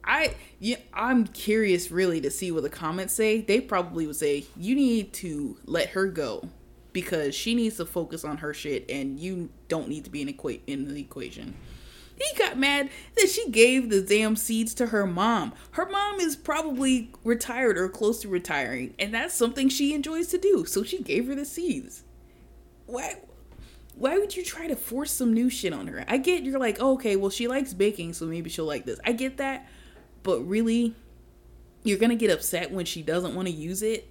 I yeah, I'm curious really to see what the comments say. They probably would say you need to let her go because she needs to focus on her shit and you don't need to be in, equa- in the equation. He got mad that she gave the damn seeds to her mom. Her mom is probably retired or close to retiring, and that's something she enjoys to do. So she gave her the seeds. Why? Why would you try to force some new shit on her? I get you're like, oh, okay, well she likes baking, so maybe she'll like this. I get that, but really, you're gonna get upset when she doesn't want to use it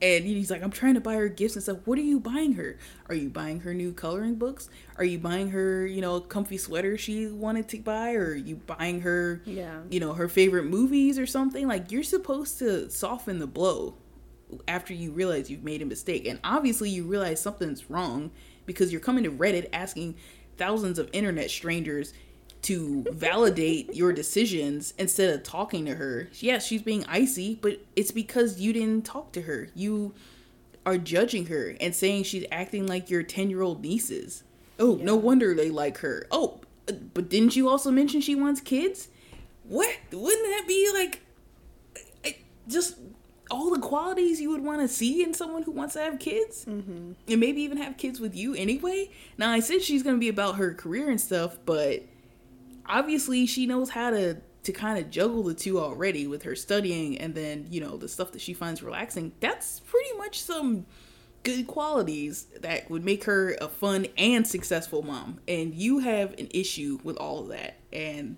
and he's like, I'm trying to buy her gifts and stuff. What are you buying her? Are you buying her new coloring books? Are you buying her, you know, a comfy sweater she wanted to buy? Or are you buying her, yeah. you know, her favorite movies or something? Like, you're supposed to soften the blow after you realize you've made a mistake. And obviously, you realize something's wrong because you're coming to Reddit asking thousands of internet strangers to validate your decisions instead of talking to her. Yes, she's being icy, but it's because you didn't talk to her. You are judging her and saying she's acting like your 10 year old nieces. Oh, yeah. no wonder they like her. Oh, but didn't you also mention she wants kids? What? Wouldn't that be like just all the qualities you would want to see in someone who wants to have kids mm-hmm. and maybe even have kids with you anyway now i said she's going to be about her career and stuff but obviously she knows how to to kind of juggle the two already with her studying and then you know the stuff that she finds relaxing. That's pretty much some good qualities that would make her a fun and successful mom. And you have an issue with all of that. And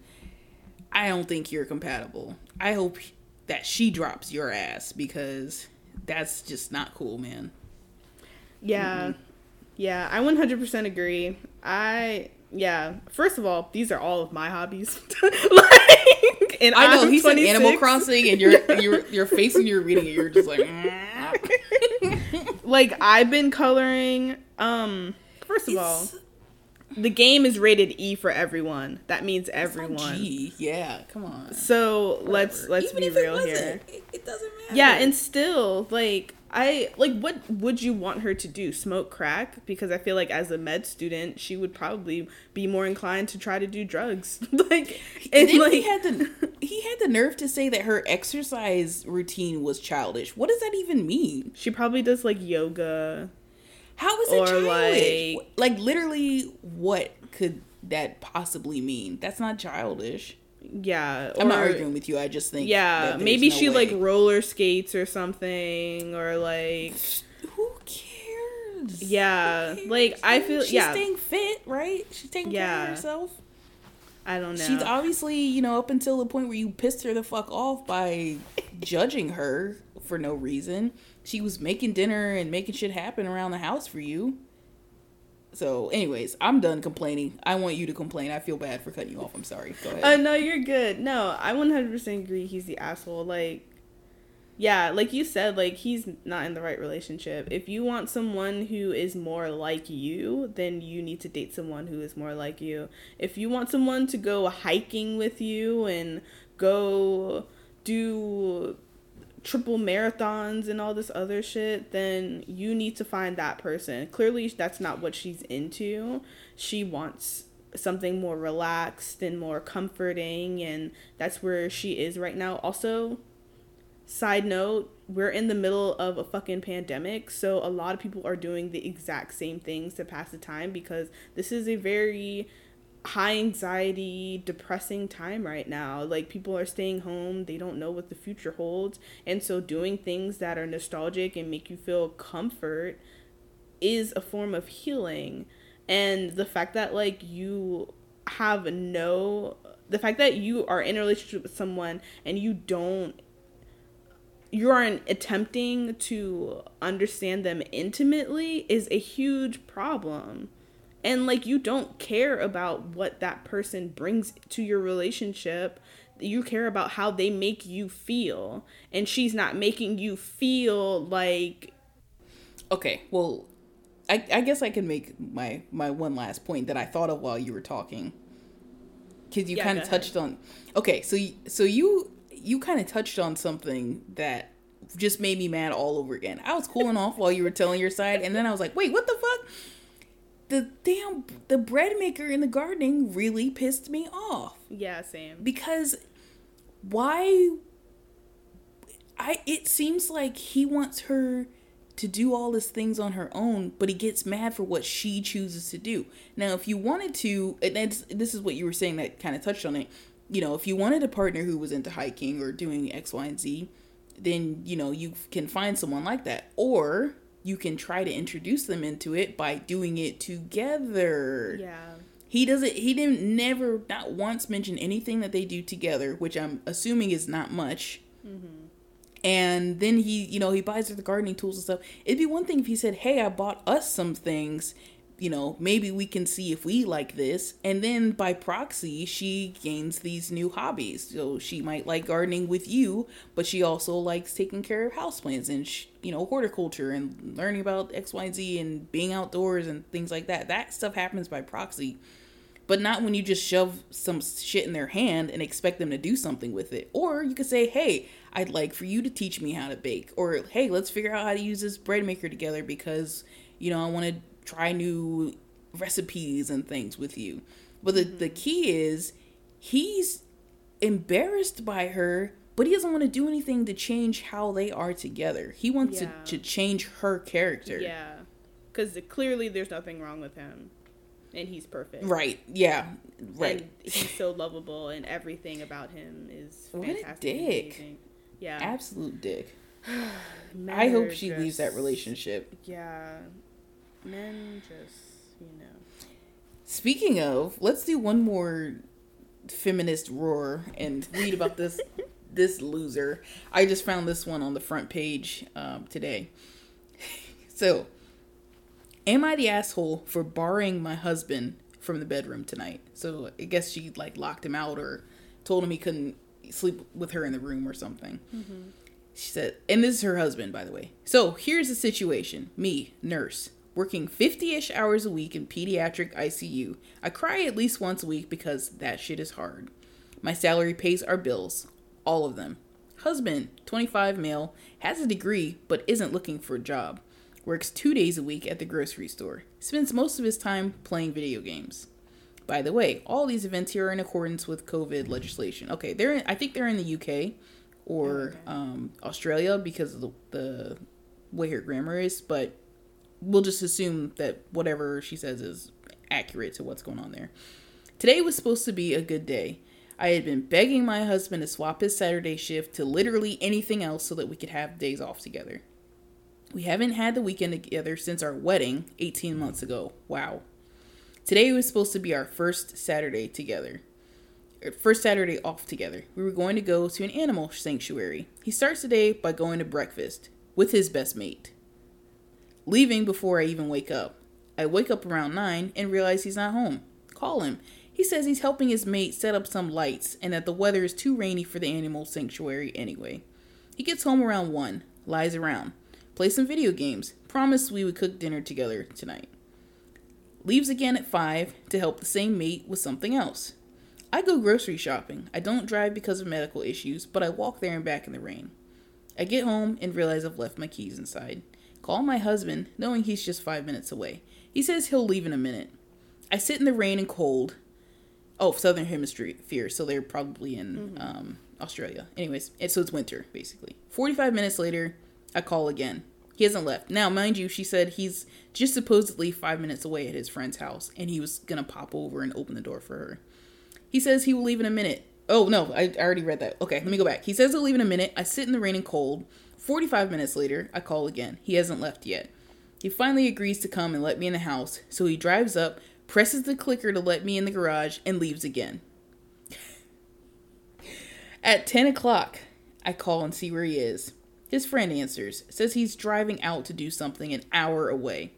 i don't think you're compatible. I hope that she drops your ass because that's just not cool man.
Yeah. Mm-hmm. yeah i 100% agree. I yeah. First of all, these are all of my hobbies. like,
and I know I'm he 26. said Animal Crossing, and you're you're you're facing you're reading it. You're just like,
like I've been coloring. Um, first of it's... all, the game is rated E for everyone. That means everyone.
G. Yeah, come on.
So Whatever. let's let's Even be real here.
It, it doesn't matter.
Yeah, and still like I like what would you want her to do? Smoke crack? Because I feel like as a med student, she would probably be more inclined to try to do drugs. like
and, and like, he had the he had the nerve to say that her exercise routine was childish. What does that even mean?
She probably does like yoga.
How is it childish? Like, like literally what could that possibly mean? That's not childish
yeah
i'm not arguing with you i just think
yeah maybe no she way. like roller skates or something or like
who cares
yeah cares? like i feel
she's
yeah
staying fit right she's taking yeah. care of herself
I don't know.
She's obviously, you know, up until the point where you pissed her the fuck off by judging her for no reason. She was making dinner and making shit happen around the house for you. So, anyways, I'm done complaining. I want you to complain. I feel bad for cutting you off. I'm sorry. Go ahead.
Uh, no, you're good. No, I 100% agree. He's the asshole. Like, yeah, like you said, like he's not in the right relationship. If you want someone who is more like you, then you need to date someone who is more like you. If you want someone to go hiking with you and go do triple marathons and all this other shit, then you need to find that person. Clearly, that's not what she's into. She wants something more relaxed and more comforting and that's where she is right now also side note we're in the middle of a fucking pandemic so a lot of people are doing the exact same things to pass the time because this is a very high anxiety depressing time right now. Like people are staying home they don't know what the future holds. And so doing things that are nostalgic and make you feel comfort is a form of healing. And the fact that like you have no the fact that you are in a relationship with someone and you don't you aren't attempting to understand them intimately is a huge problem and like you don't care about what that person brings to your relationship you care about how they make you feel and she's not making you feel like
okay well I, I guess I can make my my one last point that I thought of while you were talking, because you yeah, kind of touched on. Okay, so so you you kind of touched on something that just made me mad all over again. I was cooling off while you were telling your side, and then I was like, wait, what the fuck? The damn the bread maker in the gardening really pissed me off.
Yeah, same.
Because why? I it seems like he wants her to do all these things on her own, but he gets mad for what she chooses to do. Now, if you wanted to, and this is what you were saying that kind of touched on it. You know, if you wanted a partner who was into hiking or doing X, Y, and Z, then you know you can find someone like that, or you can try to introduce them into it by doing it together.
Yeah.
He doesn't. He didn't never not once mention anything that they do together, which I'm assuming is not much. Mm-hmm and then he you know he buys her the gardening tools and stuff it'd be one thing if he said hey i bought us some things you know maybe we can see if we like this and then by proxy she gains these new hobbies so she might like gardening with you but she also likes taking care of houseplants and you know horticulture and learning about xyz and being outdoors and things like that that stuff happens by proxy but not when you just shove some shit in their hand and expect them to do something with it. Or you could say, hey, I'd like for you to teach me how to bake. Or hey, let's figure out how to use this bread maker together because, you know, I want to try new recipes and things with you. But the, mm-hmm. the key is he's embarrassed by her, but he doesn't want to do anything to change how they are together. He wants yeah. to, to change her character.
Yeah. Because clearly there's nothing wrong with him and he's perfect.
Right. Yeah. Right.
And he's so lovable, and everything about him is
fantastic. What a dick. Yeah. Absolute dick. I hope she just, leaves that relationship.
Yeah. Men just, you know.
Speaking of, let's do one more feminist roar and read about this this loser. I just found this one on the front page um, today. so, Am I the asshole for barring my husband from the bedroom tonight? So I guess she like locked him out or told him he couldn't sleep with her in the room or something. Mm-hmm. She said, and this is her husband, by the way. So here's the situation me, nurse, working 50 ish hours a week in pediatric ICU. I cry at least once a week because that shit is hard. My salary pays our bills, all of them. Husband, 25 male, has a degree but isn't looking for a job works two days a week at the grocery store, spends most of his time playing video games. By the way, all these events here are in accordance with COVID legislation. Okay, they're in, I think they're in the UK or okay. um, Australia because of the, the way her grammar is, but we'll just assume that whatever she says is accurate to what's going on there. Today was supposed to be a good day. I had been begging my husband to swap his Saturday shift to literally anything else so that we could have days off together. We haven't had the weekend together since our wedding 18 months ago. Wow. Today was supposed to be our first Saturday together. Er, first Saturday off together. We were going to go to an animal sanctuary. He starts the day by going to breakfast with his best mate. Leaving before I even wake up. I wake up around 9 and realize he's not home. Call him. He says he's helping his mate set up some lights and that the weather is too rainy for the animal sanctuary anyway. He gets home around 1, lies around play some video games, promised we would cook dinner together tonight. Leaves again at 5 to help the same mate with something else. I go grocery shopping. I don't drive because of medical issues, but I walk there and back in the rain. I get home and realize I've left my keys inside. Call my husband, knowing he's just five minutes away. He says he'll leave in a minute. I sit in the rain and cold. Oh, southern hemisphere, so they're probably in um, Australia. Anyways, and so it's winter basically. Forty-five minutes later, I call again. He hasn't left. Now, mind you, she said he's just supposedly five minutes away at his friend's house, and he was gonna pop over and open the door for her. He says he will leave in a minute. Oh no, I, I already read that. Okay, let me go back. He says he'll leave in a minute. I sit in the rain and cold. Forty-five minutes later, I call again. He hasn't left yet. He finally agrees to come and let me in the house, so he drives up, presses the clicker to let me in the garage, and leaves again. At 10 o'clock, I call and see where he is. His friend answers, says he's driving out to do something an hour away.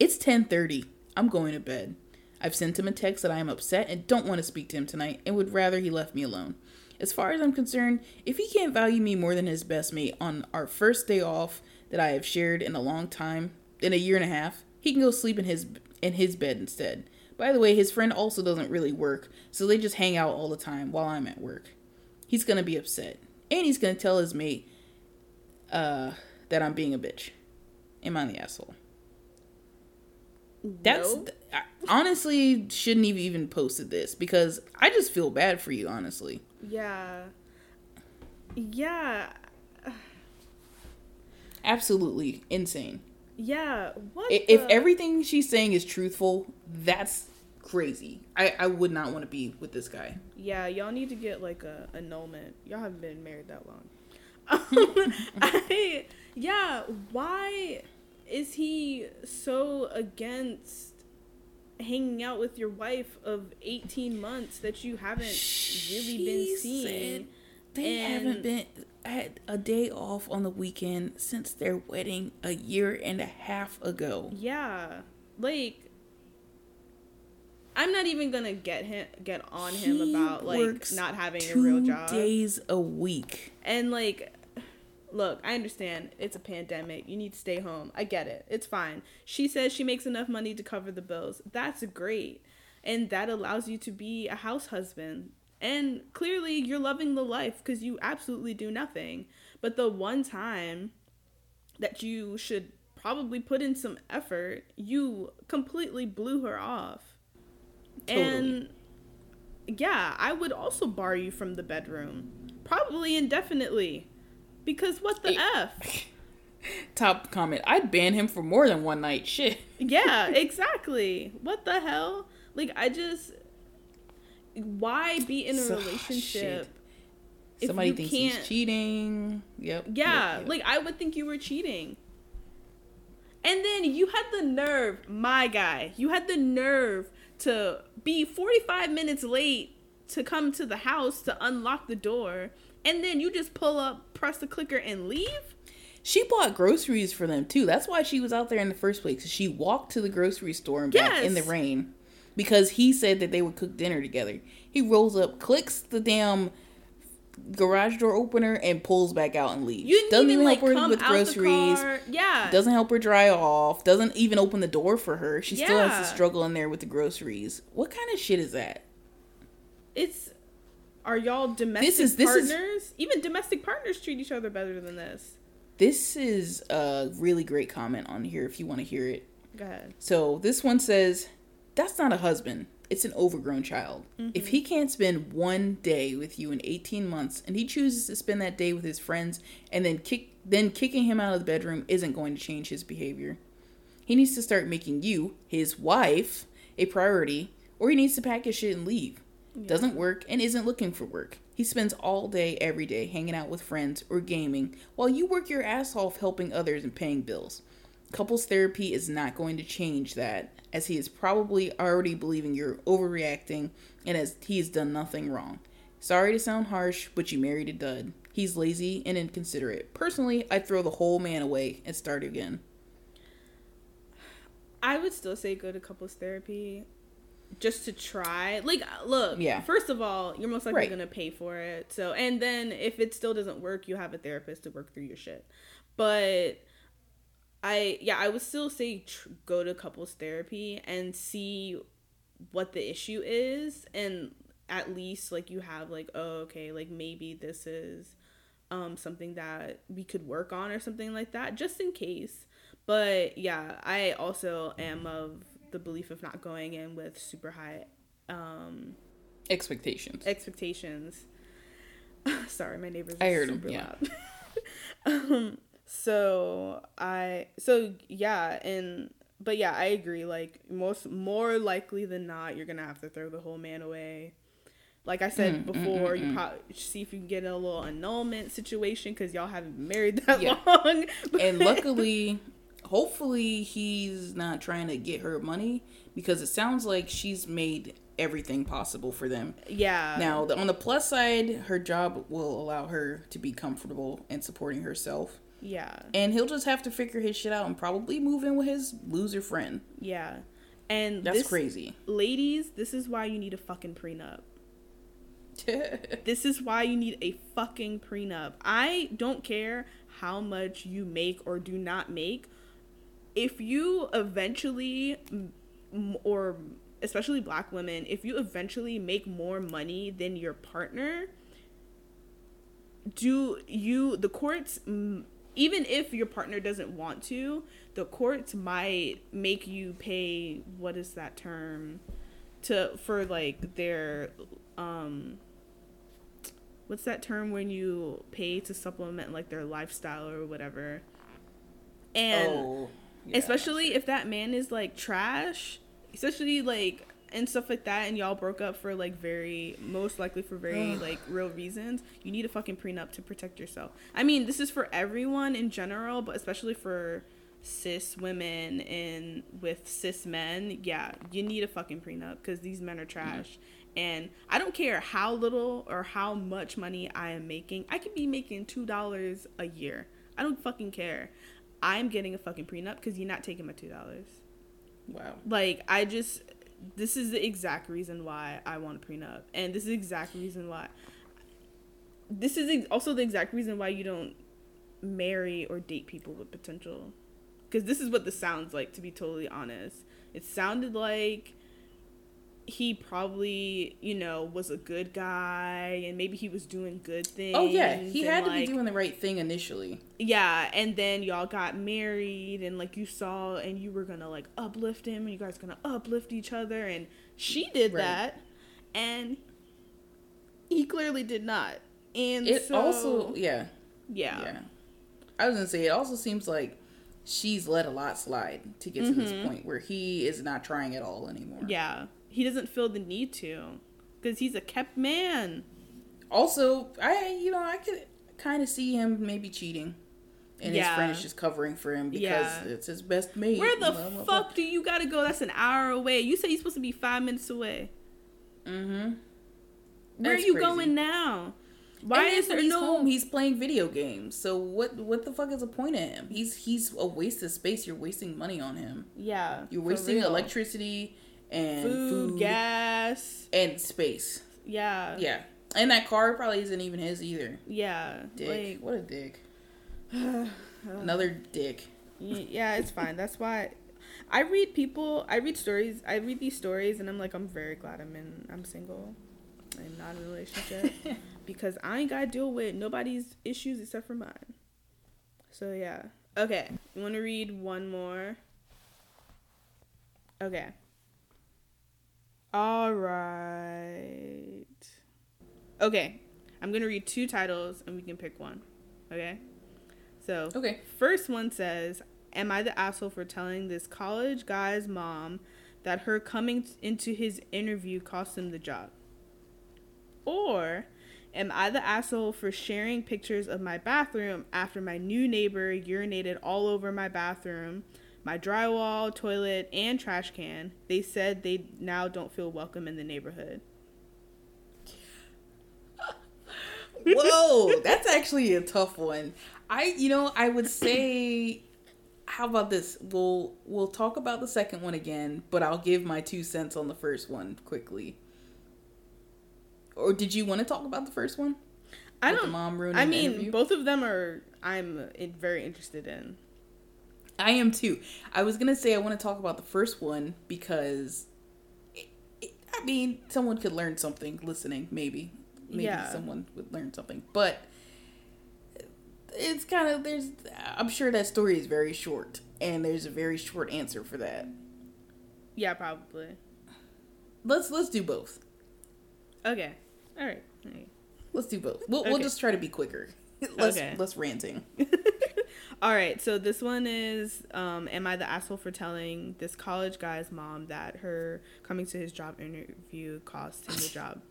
It's 10:30. I'm going to bed. I've sent him a text that I am upset and don't want to speak to him tonight and would rather he left me alone. As far as I'm concerned, if he can't value me more than his best mate on our first day off that I have shared in a long time, in a year and a half, he can go sleep in his in his bed instead. By the way, his friend also doesn't really work, so they just hang out all the time while I'm at work. He's gonna be upset, and he's gonna tell his mate uh, that I'm being a bitch. Am I the asshole? That's
No.
I honestly shouldn't have even posted this because I just feel bad for you. Honestly,
Yeah. Yeah.
absolutely insane.
Yeah. What?
If
the-
everything she's saying is truthful, that's crazy. I I would not want to be with this guy.
Yeah, y'all need to get like a annulment. Y'all haven't been married that long. Um, I yeah. Why is he so against hanging out with your wife of eighteen months that you haven't really been seeing?
They
And-
haven't been had a day off on the weekend since their wedding a year and a half ago.
Yeah, like I'm not even gonna get him get on him
He
about like not having a real job.
days a week.
And like, look, I understand it's a pandemic. You need to stay home. I get it. It's fine. She says she makes enough money to cover the bills. That's great. And that allows you to be a house husband. And clearly you're loving the life because you absolutely do nothing. But the one time that you should probably put in some effort, you completely blew her off.
Totally.
And yeah, I would also bar you from the bedroom. Probably indefinitely. Because what the. F?
Top comment. I'd ban him for more than one night. Shit.
Yeah, exactly. What the hell? Like, I just. Why be in a
So-
relationship?
shit.
if
Somebody
you
thinks
can't-
he's cheating. Yep.
Yeah,
yep, yep.
like I would think you were cheating. And then you had the nerve, my guy, you had the nerve to be 45 minutes late to come to the house to unlock the door. And then you just pull up, press the clicker, and leave?
She bought groceries for them too. That's why she was out there in the first place. She walked to the grocery store and back in the rain because he said that they would cook dinner together. He rolls up, clicks the damn garage door opener, and pulls back out and leaves.
You
doesn't
even,
help
like,
her
come
with groceries.
Yeah.
Doesn't help her dry off. Doesn't even open the door for her. She still has to struggle in there with the groceries. What kind of shit is that?
It's are y'all domestic
is- this is-
partners? Even domestic partners treat each other better than this.
This is a really great comment on here if you want to hear it.
Go ahead.
So this one says, "That's not a husband. It's an overgrown child. If he mm-hmm. can't spend one day with you in 18 months and he chooses to spend that day with his friends and then kick then kicking him out of the bedroom isn't going to change his behavior. He needs to start making you, his wife, a priority or he needs to pack his shit and leave. Doesn't work and isn't looking for work. He spends all day every day hanging out with friends or gaming while you work your ass off helping others and paying bills. Couples therapy is not going to change that, as he is probably already believing you're overreacting and as he has done nothing wrong. Sorry to sound harsh, but you married a dud. He's lazy and inconsiderate. Personally, I'd throw the whole man away and start again.
I would still say go to couples therapy just to try. Like, look,
Yeah.
first of all, you're most likely
Right.
going to pay for it. So, and then if it still doesn't work, you have a therapist to work through your shit. But I, yeah, I would still say tr- go to couples therapy and see what the issue is. And at least, like, you have, like, oh, okay, like maybe this is um, something that we could work on or something like that, just in case. But yeah, I also am of the belief of not going in with super high um,
Expectations.
expectations. Sorry, my neighbors.
I
are
heard
super
yeah.
um, so I so yeah, and but yeah, I agree. Like most more likely than not, you're gonna have to throw the whole man away. Like I said
Mm, mm,
before,
mm,
you
mm.
probably see if you can get in a little annulment situation because y'all haven't been married that
Yeah.
long.
and luckily, hopefully, he's not trying to get her money because it sounds like she's made everything possible for them.
yeah.
Now, the, on the plus side, her job will allow her to be comfortable and supporting herself.
yeah.
And he'll just have to figure his shit out and probably move in with his loser friend.
Yeah. And
That's
this,
crazy.
ladies, this is why you need a fucking prenup. This is why you need a fucking prenup. I don't care how much you make or do not make. If you eventually, or especially black women, if you eventually make more money than your partner, do you, the courts, even if your partner doesn't want to, the courts might make you pay, what is that term? To, for like their, um, what's that term when you pay to supplement like their lifestyle or whatever and
oh, yeah.
especially if that man is like trash especially like and stuff like that and y'all broke up for like very most likely for very like real reasons you need a fucking prenup to protect yourself. I mean this is for everyone in general but especially for cis women and with cis men yeah you need a fucking prenup because these men are trash. And i don't care how little or how much money i am making i could be making two dollars a year. I don't fucking care i'm getting a fucking prenup because you're not taking my two dollars
Wow.
like I just this is the exact reason why I want a prenup, and this is the exact reason why. This is ex- also the exact reason why you don't marry or date people with potential, because this is what this sounds like. To be totally honest, it sounded like he probably you know was a good guy and maybe he was doing good things.
Oh yeah, he had to be doing the right thing initially.
yeah, and then y'all got married, and like you saw, and you were gonna like uplift him, and you guys gonna uplift each other, and she did
Right.
that, and he clearly did not. And
It
so,
also, yeah,
yeah,
yeah. I was gonna say it also seems like she's let a lot slide to get to this point where he is not trying at all anymore.
Mm-hmm. yeah, he doesn't feel the need to, because he's a kept man.
Also, I you know I could kind of see him maybe cheating, and his friend is just covering for him because
Yeah.
it's his best mate.
Where the
blah, blah,
fuck do you gotta go? That's an hour away. You say you're supposed to be five minutes away.
Mm-hmm.
Where are you
crazy.
going now? Why is there
he's
no?
home? He's playing video games. So what? What the fuck is the point of him? He's he's a waste of space. You're wasting money on him.
yeah,
You're wasting electricity and
food,
food,
gas.
and space.
Yeah.
Yeah, and that car probably isn't even his either.
Yeah.
Dick.
Like,
what a dick. Uh, Another dick.
yeah, it's fine. That's why I read people, I read stories, I read these stories and I'm like, I'm very glad I'm in, I'm single. I'm not in a relationship because I ain't got to deal with nobody's issues except for mine. So, yeah. Okay. You want to read one more? Okay. All right. Okay. I'm going to read two titles and we can pick one. Okay? So,
Okay.
first one says, Am I the asshole for telling this college guy's mom that her coming into his interview cost him the job? Or am I the asshole for sharing pictures of my bathroom after my new neighbor urinated all over my bathroom, my drywall, toilet, and trash can? They said they now don't feel welcome in the neighborhood.
Whoa, that's actually a tough one. I, you know, I would say, how about this? We'll we'll talk about the second one again, but I'll give my two cents on the first one quickly. Or did you want to talk about the first one?
I
With
don't.
mom ruining
I mean, both of them are. I'm very interested in.
I am too. I was gonna say I want to talk about the first one because, it, it, I mean, someone could learn something listening. Maybe, maybe
Yeah.
someone would learn something. But it's kind of there's. I'm sure that story is very short, and there's a very short answer for that.
Yeah, probably.
Let's let's do both.
Okay. All right. All right.
Let's do both. We'll we'll just try to be quicker. Less
Okay.
less ranting.
All right, so this one is um, Am I the asshole for telling this college guy's mom that her coming to his job interview cost him the job?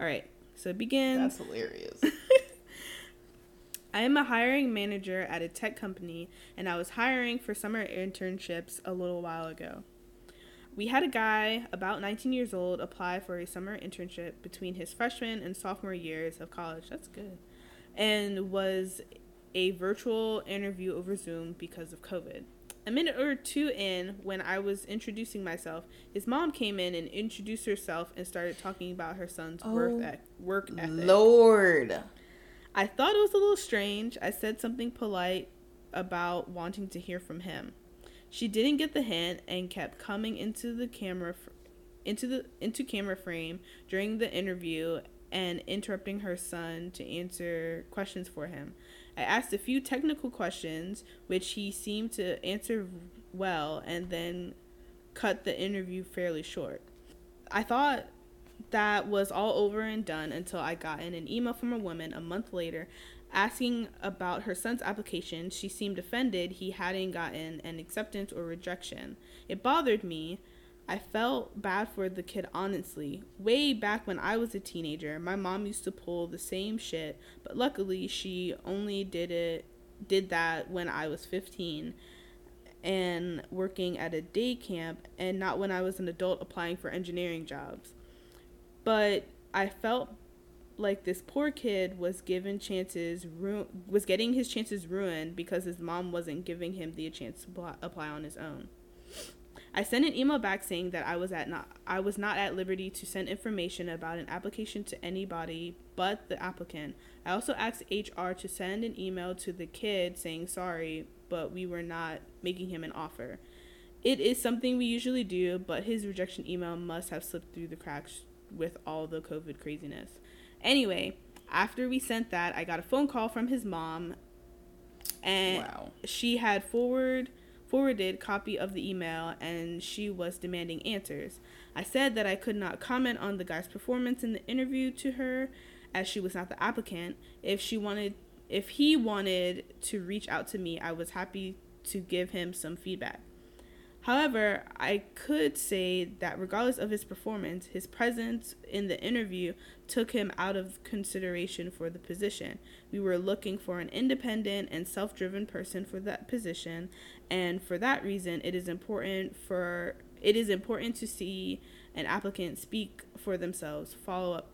All right, so it begins.
That's hilarious.
I am a hiring manager at a tech company, and I was hiring for summer internships a little while ago. We had a guy about 19 years old apply for a summer internship between his freshman and sophomore years of college. That's good. And was a virtual interview over Zoom because of COVID. A minute or two in, when I was introducing myself, his mom came in and introduced herself and started talking about her son's work,
Oh,
ec- work ethic.
Lord.
I thought it was a little strange. I said something polite about wanting to hear from him. She didn't get the hint and kept coming into the camera fr- into the into camera frame during the interview and interrupting her son to answer questions for him. I asked a few technical questions which he seemed to answer well and then cut the interview fairly short. I thought that was all over and done until I got in an email from a woman a month later asking about her son's application. She seemed offended he hadn't gotten an acceptance or rejection. It bothered me. I felt bad for the kid honestly. Way back when I was a teenager, my mom used to pull the same shit, but luckily she only did it did that when I was 15 and working at a day camp and not when I was an adult applying for engineering jobs but I felt like this poor kid was given chances ru- was getting his chances ruined because his mom wasn't giving him the chance to apply on his own. I sent an email back saying that I was at not I was not at liberty to send information about an application to anybody but the applicant. I also asked HR to send an email to the kid saying sorry, but we were not making him an offer. It is something we usually do, but his rejection email must have slipped through the cracks with all the COVID craziness. Anyway, after we sent that, I got a phone call from his mom, and
Wow.
she had forward forwarded copy of the email and she was demanding answers. I said that I could not comment on the guy's performance in the interview to her as she was not the applicant. If she wanted if he wanted to reach out to me, I was happy to give him some feedback. However, I could say that regardless of his performance, his presence in the interview took him out of consideration for the position. We were looking for an independent and self driven person for that position, and for that reason, it is important for it is important to see an applicant speak for themselves, follow up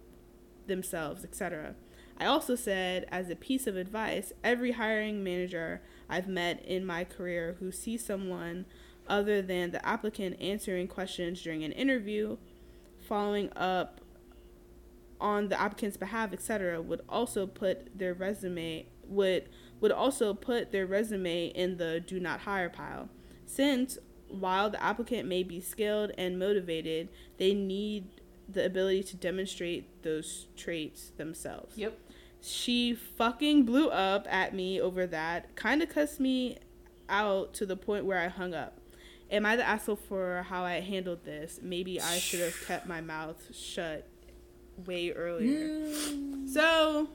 themselves, etc. I also said, as a piece of advice, every hiring manager I've met in my career who sees someone other than the applicant answering questions during an interview, following up on the applicant's behalf, etc., would also put their resume would would also put their resume in the do not hire pile. Since while the applicant may be skilled and motivated, they need the ability to demonstrate those traits themselves.
Yep.
She fucking blew up at me over that, kind of cussed me out to the point where I hung up. Am I the asshole for how I handled this? Maybe I should have kept my mouth shut way earlier. Mm. So,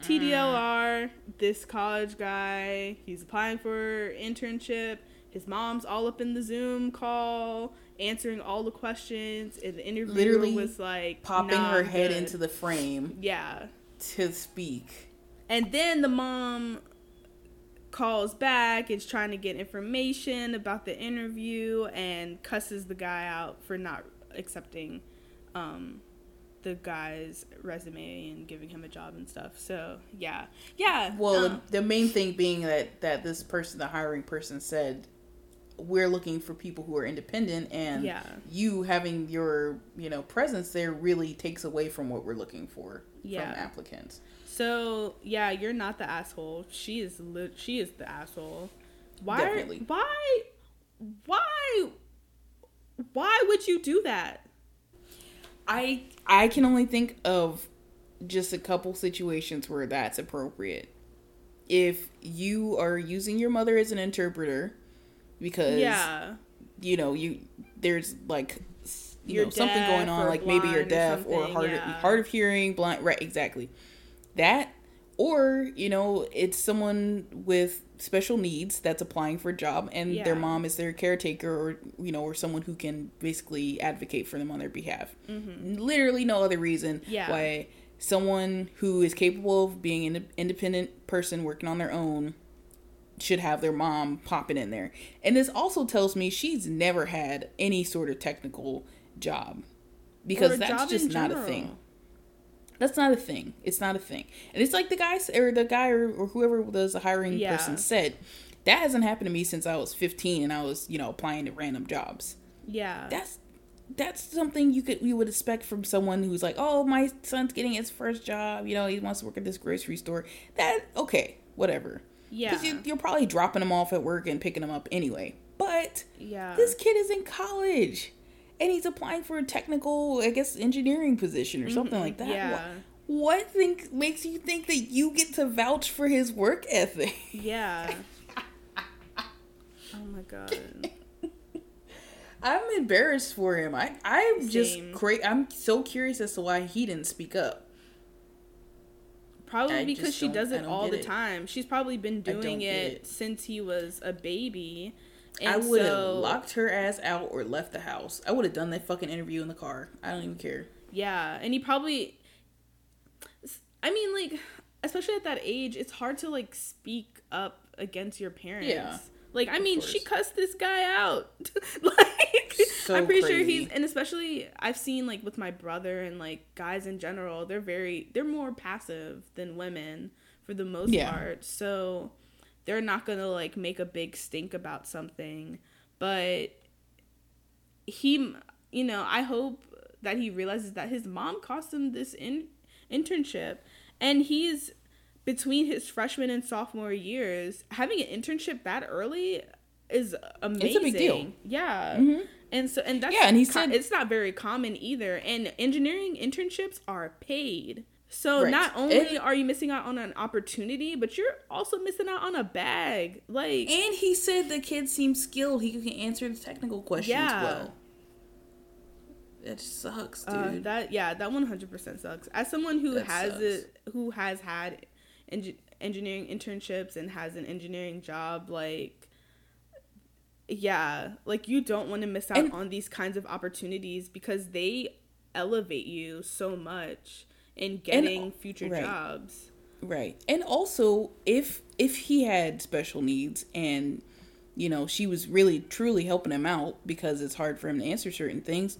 TDLR, this college guy, he's applying for internship. His mom's all up in the Zoom call, answering all the questions, and the interviewer
Literally
was like
Popping
"Nah,
her head
good."
into the frame
yeah.
to speak.
And then the mom calls back, is trying to get information about the interview, and cusses the guy out for not accepting um, the guy's resume and giving him a job and stuff. So yeah, yeah.
Well,
um,
the, main thing being that that this person, the hiring person, said we're looking for people who are independent, and
Yeah.
you having your you know presence there really takes away from what we're looking for
Yeah.
from applicants.
So yeah, you're not the asshole. She is. Li- she is the asshole. Why?
Definitely.
Why? Why? Why would you do that?
I I can only think of just a couple situations where that's appropriate. If you are using your mother as an interpreter because
Yeah.
you know you there's like you
You're
know something going on like maybe you're
blind or
deaf or hard
yeah.
hard of hearing blind right exactly that or you know it's someone with special needs that's applying for a job and
Yeah.
their mom is their caretaker or you know or someone who can basically advocate for them on their behalf literally no other reason
Mm-hmm. Yeah.
why someone who is capable of being an independent person working on their own should have their mom popping in there. And this also tells me she's never had any sort of technical job because that's just not a thing. That's not a thing. It's not a thing. And it's like the guy or the guy or, or whoever was the hiring
Yeah.
person said, that hasn't happened to me since I was 15 and I was, you know, applying to random jobs.
Yeah.
That's that's something you could you would expect from someone who's like, "Oh, my son's getting his first job, you know, he wants to work at this grocery store." That okay, whatever.
yeah.
Because you, you're probably dropping them off at work and picking them up anyway. But
yeah.
this kid is in college and he's applying for a technical, I guess, engineering position or something like that.
Mm-hmm. yeah.
What, what think makes you think that you get to vouch for his work ethic?
Yeah. oh my god.
I'm embarrassed for him. I I'm just
Same.
cra- I'm so curious as to why he didn't speak up.
Probably
I
because she does it all the
it.
time. She's probably been doing it,
it.
since he was a baby.
I would have
so-
locked her ass out or left the house. I would have done that fucking interview in the car. I don't even care.
Yeah, and he probably. I mean, like, especially at that age, it's hard to like speak up against your parents.
Yeah,
Like, I mean, she cussed this guy out. like,
So
I'm pretty sure he's, and especially I've seen like with my brother and like guys in general, they're very, they're more passive than women for the most
Yeah.
part. So they're not gonna like make a big stink about something, but he you know i hope that he realizes that his mom cost him this in, internship and he's between his freshman and sophomore years having an internship that early is amazing It's a
big deal.
yeah
Mhm.
and so and that's
Yeah, and he
co-
said-
it's not very common either and engineering internships are paid so
Right.
not only
And-
are you missing out on an opportunity but you're also missing out on a bag like
And he said the kid seemed skilled. He can answer the technical questions
Yeah.
well. It sucks, dude.
Uh, that yeah, that one hundred percent sucks. As someone who
That
has
sucks.
it, who has had engi- engineering internships and has an engineering job, like yeah, like you don't want to miss out
And-
on these kinds of opportunities because they elevate you so much in getting future
right.
jobs.
Right. And also, if if he had special needs and you know, she was really truly helping him out because it's hard for him to answer certain things,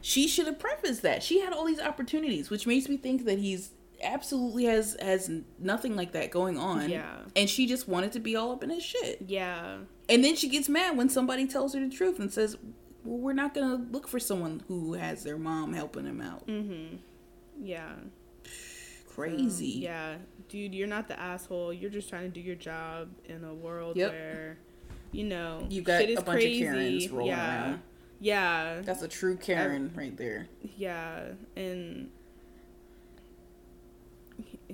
she should have prefaced that. She had all these opportunities, which makes me think that he's absolutely has has nothing like that going on.
Yeah.
And she just wanted to be all up in his shit.
Yeah,
And then she gets mad when somebody tells her the truth and says, "Well, we're not going to look for someone who has their mom helping him out." Mm-hmm.
Yeah,
Crazy.
Mm, yeah, dude, you're not the asshole. You're just trying to do your job in a world
Yep.
where, you know,
You got
shit is
a bunch
crazy.
of Karens rolling
yeah.
around.
Yeah,
That's a true Karen right there.
yeah, and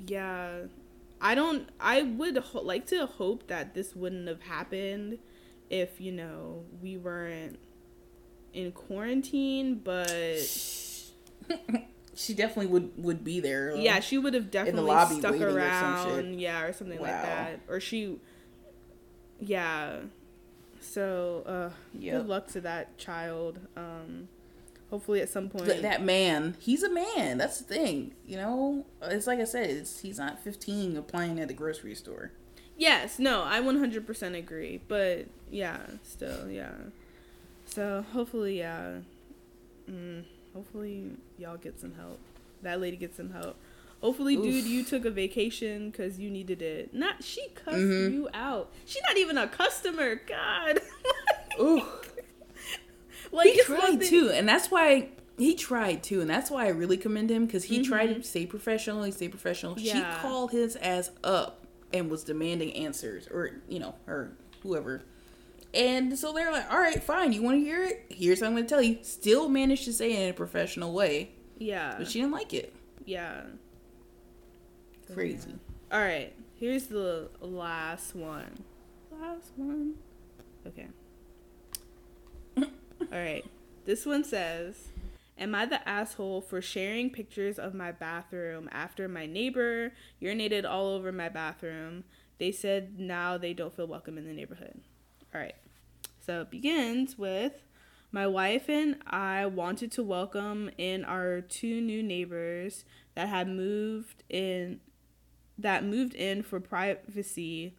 yeah, I don't. I would ho- like to hope that this wouldn't have happened if you know we weren't in quarantine, but
she definitely would would be there. uh,
yeah, she would have definitely stuck
waiting or
around, yeah, or something like that, or she, yeah. So, uh,
Yep.
good luck to that child. Um, hopefully, at some point,
Th- that man, he's a man. That's the thing. You know, it's like I said, it's, he's not 15 applying at the grocery store.
Yes, no, I 100% agree. But yeah, still, yeah. So hopefully, yeah. Mm, hopefully, y'all get some help. That lady gets some help. Hopefully, dude, you took a vacation because you needed it. Not she cussed
Mhm.
you out. She's not even a customer. God.
Ooh,
like
he tried too, and that's why he tried too, and that's why I really commend him because he tried
Mhm.
to stay professional. He stayed professional.
Yeah.
She called his ass up and was demanding answers, or you know, or whoever. And so they're like, "All right, fine. You want to hear it? Here's what I'm going to tell you." Still managed to say it in a professional way,
Yeah.
but she didn't like it.
yeah.
Crazy.
All right. Here's the last one. Last one. Okay. All right. This one says, Am I the asshole for sharing pictures of my bathroom after my neighbor urinated all over my bathroom? They said now they don't feel welcome in the neighborhood. All right. So it begins with my wife and I wanted to welcome in our two new neighbors that had moved in that moved in for privacy.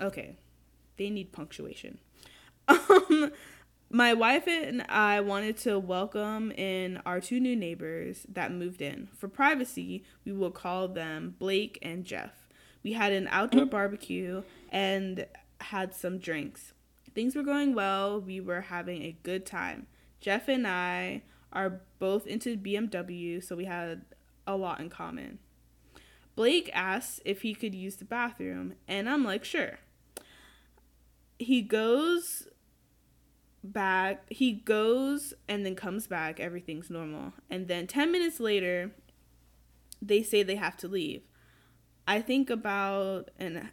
Okay. They need punctuation. Um my wife and I wanted to welcome in our two new neighbors that moved in. For privacy, we will call them Blake and Jeff. We had an outdoor mm. barbecue and had some drinks. Things were going well. We were having a good time. Jeff and I are both into BMW, so we had a lot in common. Blake asks if he could use the bathroom, and I'm like, sure. He goes back. He goes and then comes back. Everything's normal. And then 10 minutes later, they say they have to leave. I think about and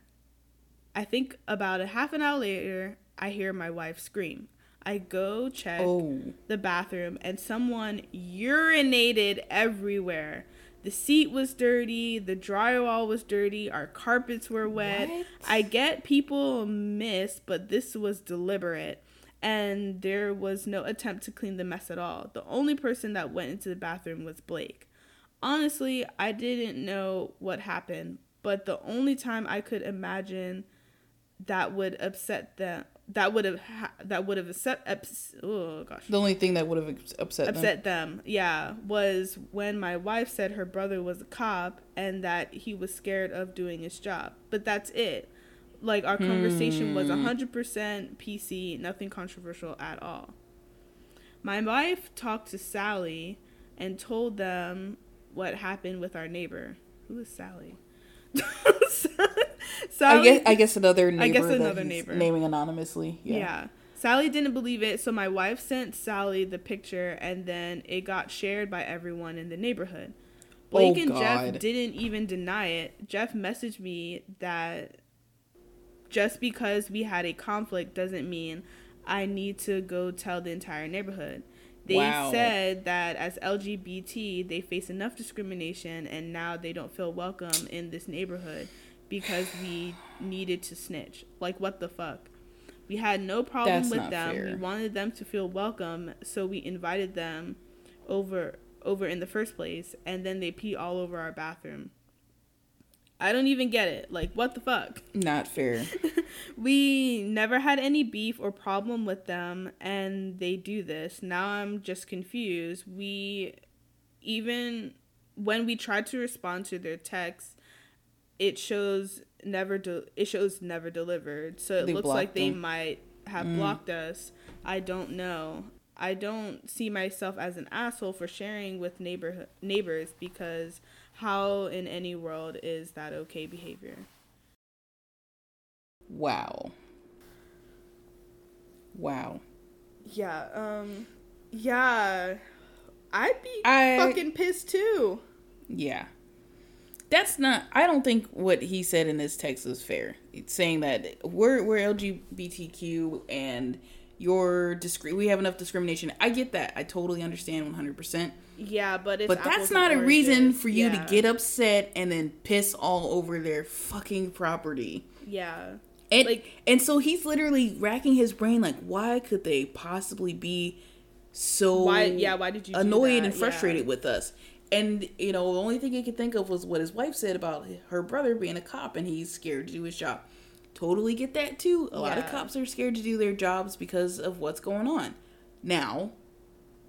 I think about a half an hour later, I hear my wife scream. I go check oh. the bathroom and someone urinated everywhere. The seat was dirty, the drywall was dirty, our carpets were wet. What? I get people miss, but this was deliberate and there was no attempt to clean the mess at all. The only person that went into the bathroom was Blake. Honestly, I didn't know what happened, but the only time I could imagine that would upset them that would have ha- that would have upset ups- oh gosh
the only thing that would have upset
upset them. them yeah was when my wife said her brother was a cop and that he was scared of doing his job but that's it like our conversation hmm. was 100% PC, nothing controversial at all. My wife talked to Sally and told them what happened with our neighbor. Who is Sally?
Sally I guess I guess another neighbor. I guess another neighbor naming anonymously.
Yeah. yeah. Sally didn't believe it, so my wife sent Sally the picture, and then it got shared by everyone in the neighborhood. Oh, Blake oh, and God. Jeff didn't even deny it. Jeff messaged me that just because we had a conflict doesn't mean I need to go tell the entire neighborhood. They wow. said that as LGBT, they face enough discrimination and now they don't feel welcome in this neighborhood because we needed to snitch. Like, what the fuck? We had no problem That's with them. Fair. We wanted them to feel welcome, so we invited them over over in the first place, and then they pee all over our bathroom. I don't even get it. Like, what the fuck?
Not fair.
we never had any beef or problem with them, and they do this. Now I'm just confused. We, even when we tried to respond to their texts, it shows never de- it shows never delivered. So it they looks like them. they might have mm. blocked us. I don't know. I don't see myself as an asshole for sharing with neighbor neighbors because how in any world is that okay behavior?
Wow. Wow.
Yeah, um yeah. I'd be I, fucking pissed too.
Yeah. That's not I don't think what he said in this text is fair. It's saying that we're we're LGBTQ and your discre- we have enough discrimination. I get that. I totally understand 100%.
Yeah, but it's
but that's not a reason for you yeah. to get upset and then piss all over their fucking property.
Yeah.
And like and so he's literally racking his brain like why could they possibly be so
why yeah, why did you
annoyed and frustrated yeah. with us? And you know, the only thing he could think of was what his wife said about her brother being a cop and he's scared to do his job. Totally get that too. A yeah. lot of cops are scared to do their jobs because of what's going on. Now,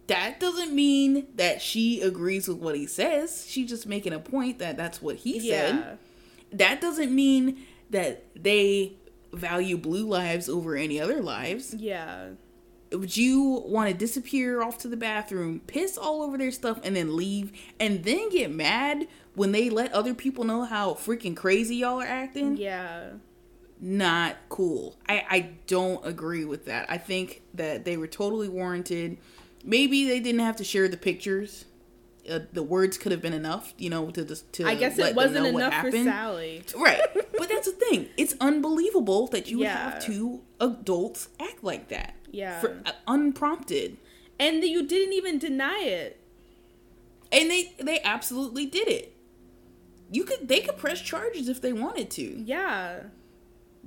that doesn't mean that she agrees with what he says. She's just making a point that that's what he said. That doesn't mean that they value blue lives over any other lives.
Yeah.
Would you want to disappear off to the bathroom, piss all over their stuff, and then leave, and then get mad when they let other people know how freaking crazy y'all are acting?
Yeah.
Not cool. I, I don't agree with that. I think that they were totally warranted maybe they didn't have to share the pictures. Uh, the words could have been enough, you know, to just to.
I guess it wasn't enough for Sally.
Right. but that's the thing. It's unbelievable that you
Yeah.
have two adults act like that.
Yeah.
For, uh, unprompted.
and that you didn't even deny it.
And they they absolutely did it. You could they could press charges if they wanted to.
Yeah.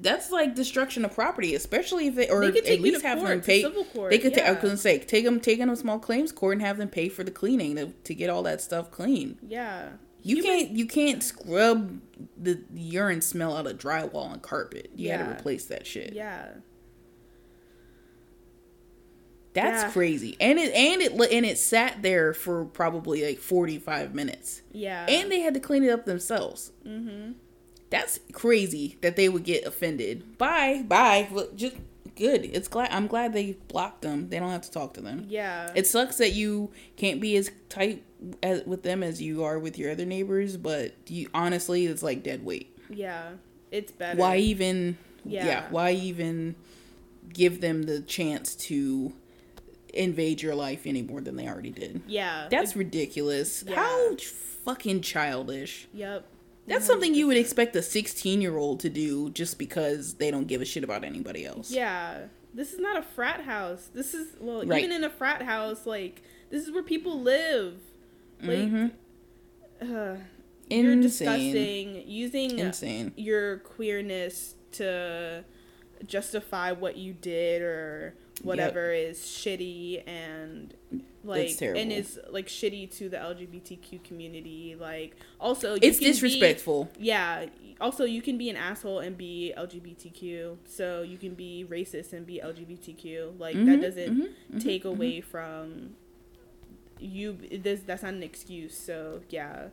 That's like destruction of property, especially if they or
They take
at least have
court,
them pay.
civil court,
They could. ta- I was
yeah.
gonna say take them, take them to small claims court and have them pay for the cleaning to, to get all that stuff clean.
Yeah.
You, can't you can't scrub the urine smell out of drywall and carpet. You
Yeah.
to replace that shit.
Yeah.
That's
Yeah.
crazy. And it and it and it sat there for probably like 45 minutes.
Yeah.
And they had to clean it up themselves. Mhm. That's crazy that they would get offended. Bye. Bye. Look, just good. It's glad I'm glad they blocked them. They don't have to talk to them.
yeah.
It sucks that you can't be as tight as, with them as you are with your other neighbors, but you honestly it's like dead weight.
yeah. It's better.
Why even
Yeah.
yeah, why even give them the chance to invade your life any more than they already did?
Yeah.
That's ridiculous.
Yeah.
How fucking childish.
Yep.
That's something you would expect a 16 year old to do just because they don't give a shit about anybody else.
Yeah. This is not a frat house. This is well,
Right.
even in a frat house, like this is where people live. Like,
Mhm.
uh, you're
Insane.
disgusting. Using
Insane.
your queerness to justify what you did or whatever is shitty and like and is like shitty to the LGBTQ community. Like also you
It's
can be-
disrespectful.
yeah. Also, you can be an asshole and be LGBTQ. So you can be racist and be LGBTQ. Like that
Mhm,
doesn't
mhm, mhm,
take away from you. This that's not an excuse. So yeah,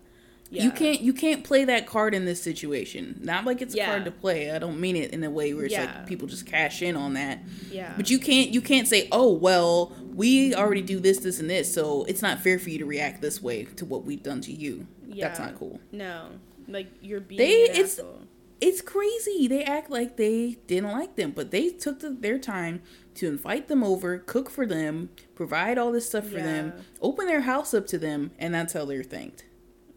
yeah.
You can't you can't play that card in this situation. Not like it's a card to play. I don't mean it in a way where it's
Yeah.
like people just cash in on that.
Yeah.
But you can't you can't say, "Oh, well, we already do this this and this, so it's not fair for you to react this way to what we've done to you."
Yeah.
That's not cool.
No, like you're being
They- it's-
asshole.
It's crazy. They act like they didn't like them, but they took the, their time to invite them over, cook for them, provide all this stuff for them, open their house up to them, and that's how they're thanked.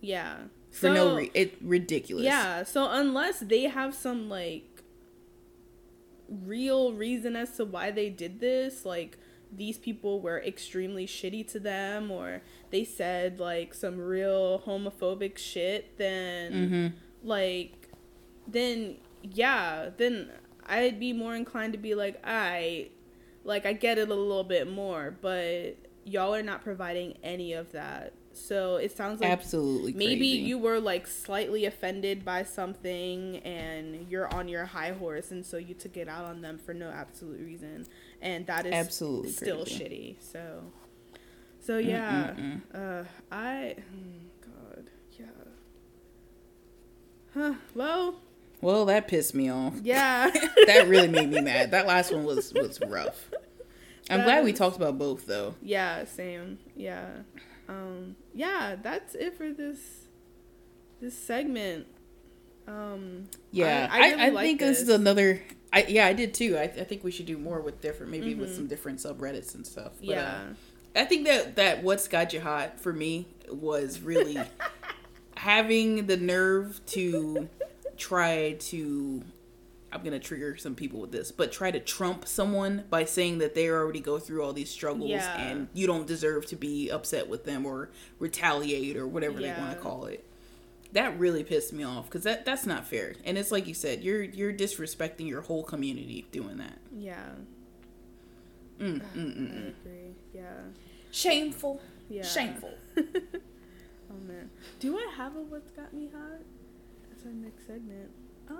Yeah.
For no
So-
reason. It ridiculous.
Yeah. So unless they have some like real reason as to why they did this, like these people were extremely shitty to them or they said like some real homophobic shit, then
Mhm.
like then yeah, then I'd be more inclined to be like, I like I get it a little bit more, but y'all are not providing any of that. So it sounds like
Absolutely
maybe
crazy.
you were like slightly offended by something and you're on your high horse and so you took it out on them for no absolute reason and that is
Absolutely
still shitty so so yeah uh i oh god yeah huh well
Well, that pissed me off.
yeah
that really made me mad. That last one was was rough. I'm glad we talked about both though.
yeah same yeah um yeah that's it for this this segment um
Yeah,
I-
I,
I
I,
like
think this is another. I yeah, I did too. I, I think we should do more with different, maybe with some different subreddits and stuff. But,
Mm-hmm. yeah
uh, I think that that what's got you hot for me was really having the nerve to try to. I'm gonna trigger some people with this, but try to trump someone by saying that they already go through all these struggles
Yeah.
and you don't deserve to be upset with them or retaliate or whatever they want to call it that really pissed me off because that that's not fair and it's like you said you're you're disrespecting your whole community doing that
yeah
mm, mm,
I
mm, mm.
agree. Yeah.
shameful
Yeah.
shameful
oh man. Do I have a what's got me hot? That's our next segment. Um,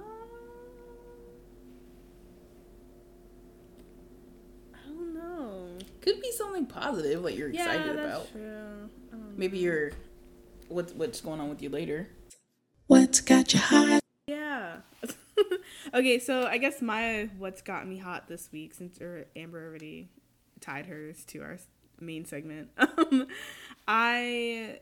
I don't know.
could be something positive like you're
yeah,
excited
that's
about
true. I don't
maybe
know.
you're what's what's going on with you later
What's got you hot?
Yeah. okay, so I guess my what's got me hot this week since or Amber already tied hers to our main segment. Um, I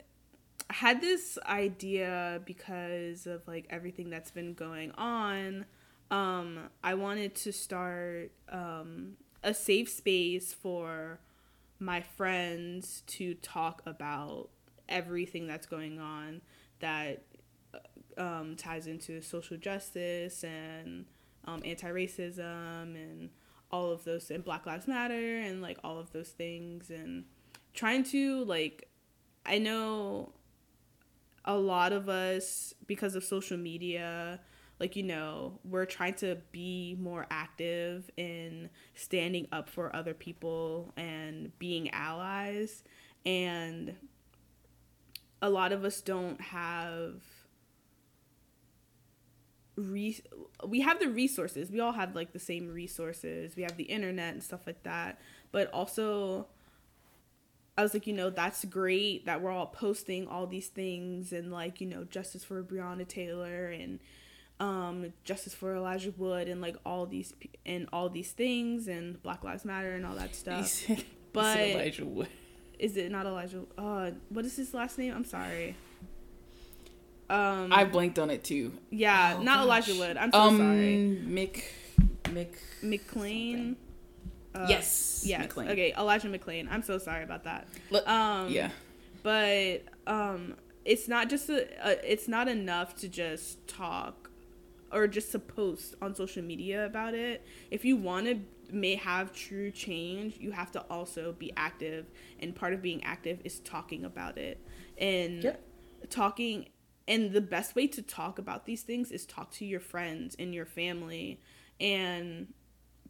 had this idea because of like everything that's been going on. Um, I wanted to start um, a safe space for my friends to talk about everything that's going on that um, ties into social justice and um, anti-racism and all of those and black lives matter and like all of those things and trying to like i know a lot of us because of social media like you know we're trying to be more active in standing up for other people and being allies. And a lot of us don't have re- we have the resources we all have like the same resources we have the internet and stuff like that but also I was like, you know, that's great that we're all posting all these things and like, you know, justice for Breonna Taylor and um justice for Elijah Wood and like all these and all these things and Black Lives Matter and all that stuff. But-
Elijah Wood.
Is it not Elijah? Uh, what is his last name? I'm sorry. Um,
I blanked on it too.
yeah,
Oh,
not
gosh.
Elijah Wood. I'm so
um,
sorry.
Mick, Mick.
McClain. Uh,
yes.
Yes.
McClain.
Okay, Elijah McClain. I'm so sorry about that. Um,
yeah.
but um it's not just a, a it's not enough to just talk or just to post on social media about it if you want to may have true change you have to also be active and part of being active is talking about it and
Yep.
talking and the best way to talk about these things is talk to your friends and your family. And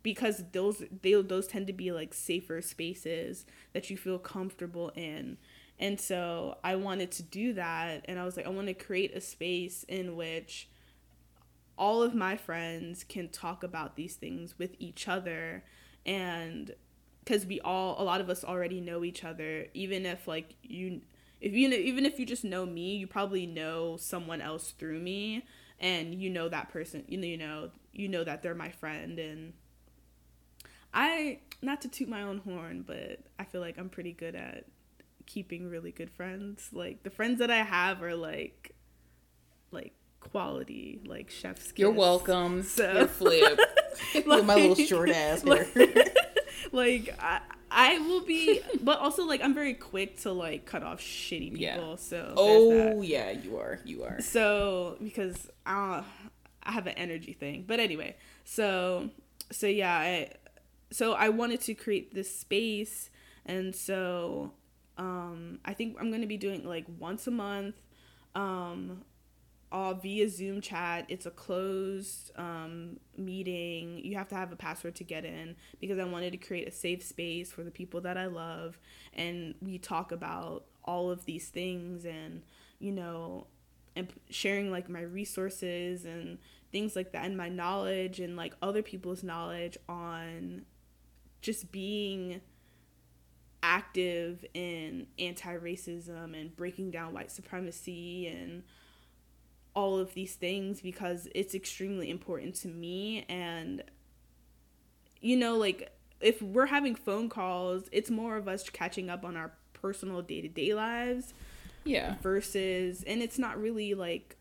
because those they those tend to be like safer spaces that you feel comfortable in. And so i wanted to do that. And i was like i want to create a space in which all of my friends can talk about these things with each other. And because we all a lot of us already know each other. Even if like you if you know even if you just know me you probably know someone else through me and you know that person you know you know you know that they're my friend and i not to toot my own horn but i feel like i'm pretty good at keeping really good friends like the friends that i have are like like quality like chef's
You're welcome.
So-
Your flip. With my little short ass
like, like I, I will be but also like i'm very quick to like cut off shitty people
Yeah.
so
Oh
that.
yeah, you are. You are.
so because uh, i have an energy thing but anyway so so yeah I, so i wanted to create this space and so um i think i'm gonna be doing like once a month um all via Zoom chat. It's a closed um, meeting. You have to have a password to get in because I wanted to create a safe space for the people that I love. And we talk about all of these things and, you know, and sharing like my resources and things like that and my knowledge and like other people's knowledge on just being active in anti-racism and breaking down white supremacy and all of these things because it's extremely important to me and you know like if we're having phone calls it's more of us catching up on our personal day-to-day lives
Yeah.
versus and it's not really like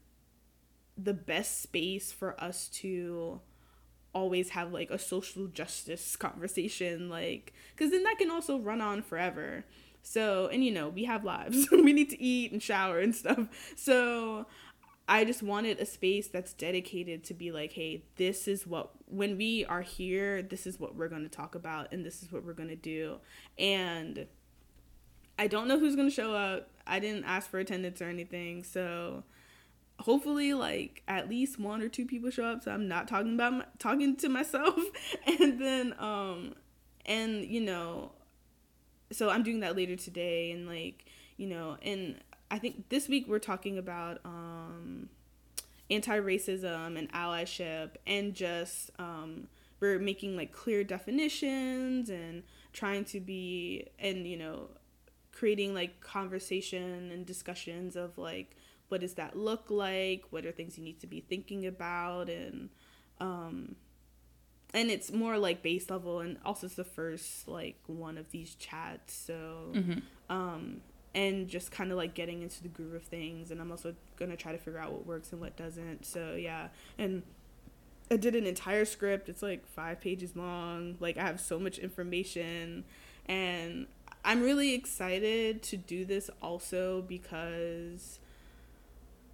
the best space for us to always have like a social justice conversation like because then that can also run on forever. So and you know we have lives. We need to eat and shower and stuff. So i just wanted a space that's dedicated to be like hey this is what when we are here this is what we're going to talk about and this is what we're going to do and I don't know who's gonna show up. I didn't ask for attendance or anything, so hopefully, like at least one or two people show up. So I'm not talking about my, talking to myself, and then um, and you know, so I'm doing that later today, and like you know, and I think this week we're talking about um, anti-racism and allyship, and just um, we're making like clear definitions and trying to be and you know creating like conversation and discussions of like what does that look like? What are things you need to be thinking about? And um and it's more like base level and also it's the first like one of these chats so um and just kind of like getting into the groove of things and i'm also gonna try to figure out what works and what doesn't so yeah and i did an entire script it's like five pages long like i have so much information and i'm really excited to do this also because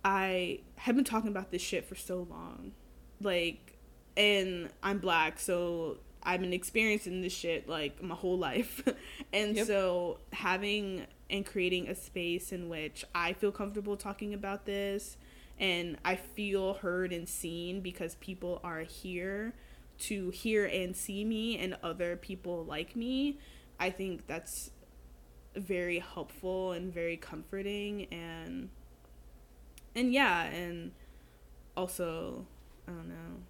I have been talking about this shit for so long. Like, and I'm black, so I've been experiencing this shit like my whole life. and
Yep.
so having and creating a space in which I feel comfortable talking about this and I feel heard and seen because people are here to hear and see me and other people like me. I think that's very helpful and very comforting and and yeah, and also I don't know.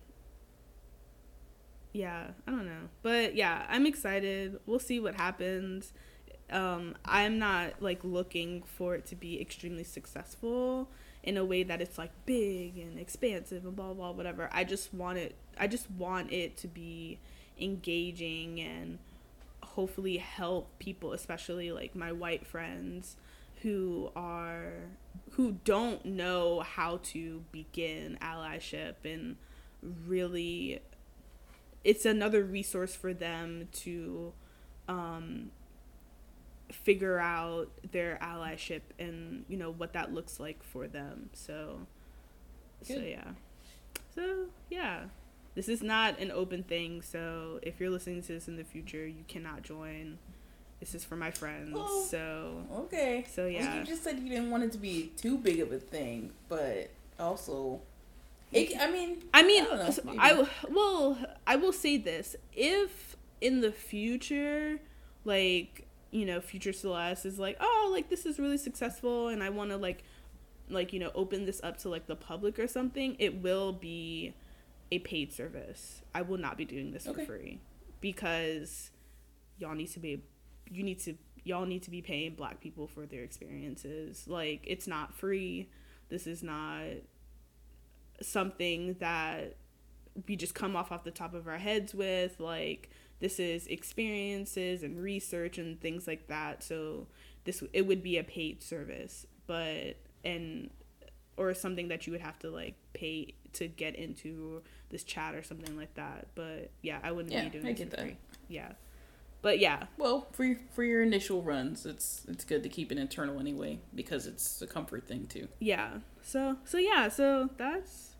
Yeah, I don't know. But yeah, I'm excited. We'll see what happens. Um, I'm not like looking for it to be extremely successful in a way that it's like big and expansive and blah blah whatever. I just want it I just want it to be engaging and hopefully help people, especially like my white friends who are who don't know how to begin allyship and really it's another resource for them to um, figure out their allyship and you know what that looks like for them so so yeah so yeah this is not an open thing so if you're listening to this in the future you cannot join this is for my friends
Oh.
so
Okay.
So, yeah.
you just said you didn't want it to be too big of a thing, but also, it, I mean,
I mean,
I know,
so. I well, I will say this: if in the future, like you know, future Saleste is like, oh, like this is really successful, and I want to like, like you know, open this up to like the public or something, it will be a paid service. I will not be doing this
Okay.
for free because y'all need to be, you need to, y'all need to be paying Black people for their experiences. Like it's not free. This is not something that we just come off off the top of our heads with like this is experiences and research and things like that. So this it would be a paid service but and or something that you would have to like pay to get into this chat or something like that. But yeah i wouldn't
Yeah,
be doing
I get
for
that.
free. yeah. But yeah.
Well, for your, for your initial runs, it's it's good to keep it internal anyway because it's a comfort thing too.
yeah. So so yeah so that's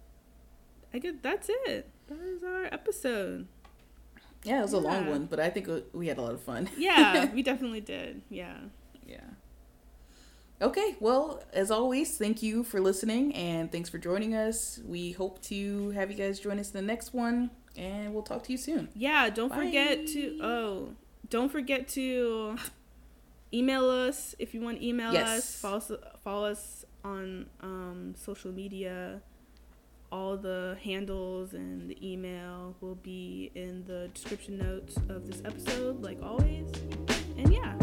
i guess that's it. That is our episode
Yeah, it was a long one, but I think we had a lot of fun.
yeah we definitely did yeah
Yeah. Okay, well, as always, thank you for listening and thanks for joining us. We hope to have you guys join us in the next one, and we'll talk to you soon.
Yeah, don't forget to oh, don't forget to email us if you want to email
Yes.
us. Follow us, follow us on um, social media all the handles and the email will be in the description notes of this episode, like always. And yeah.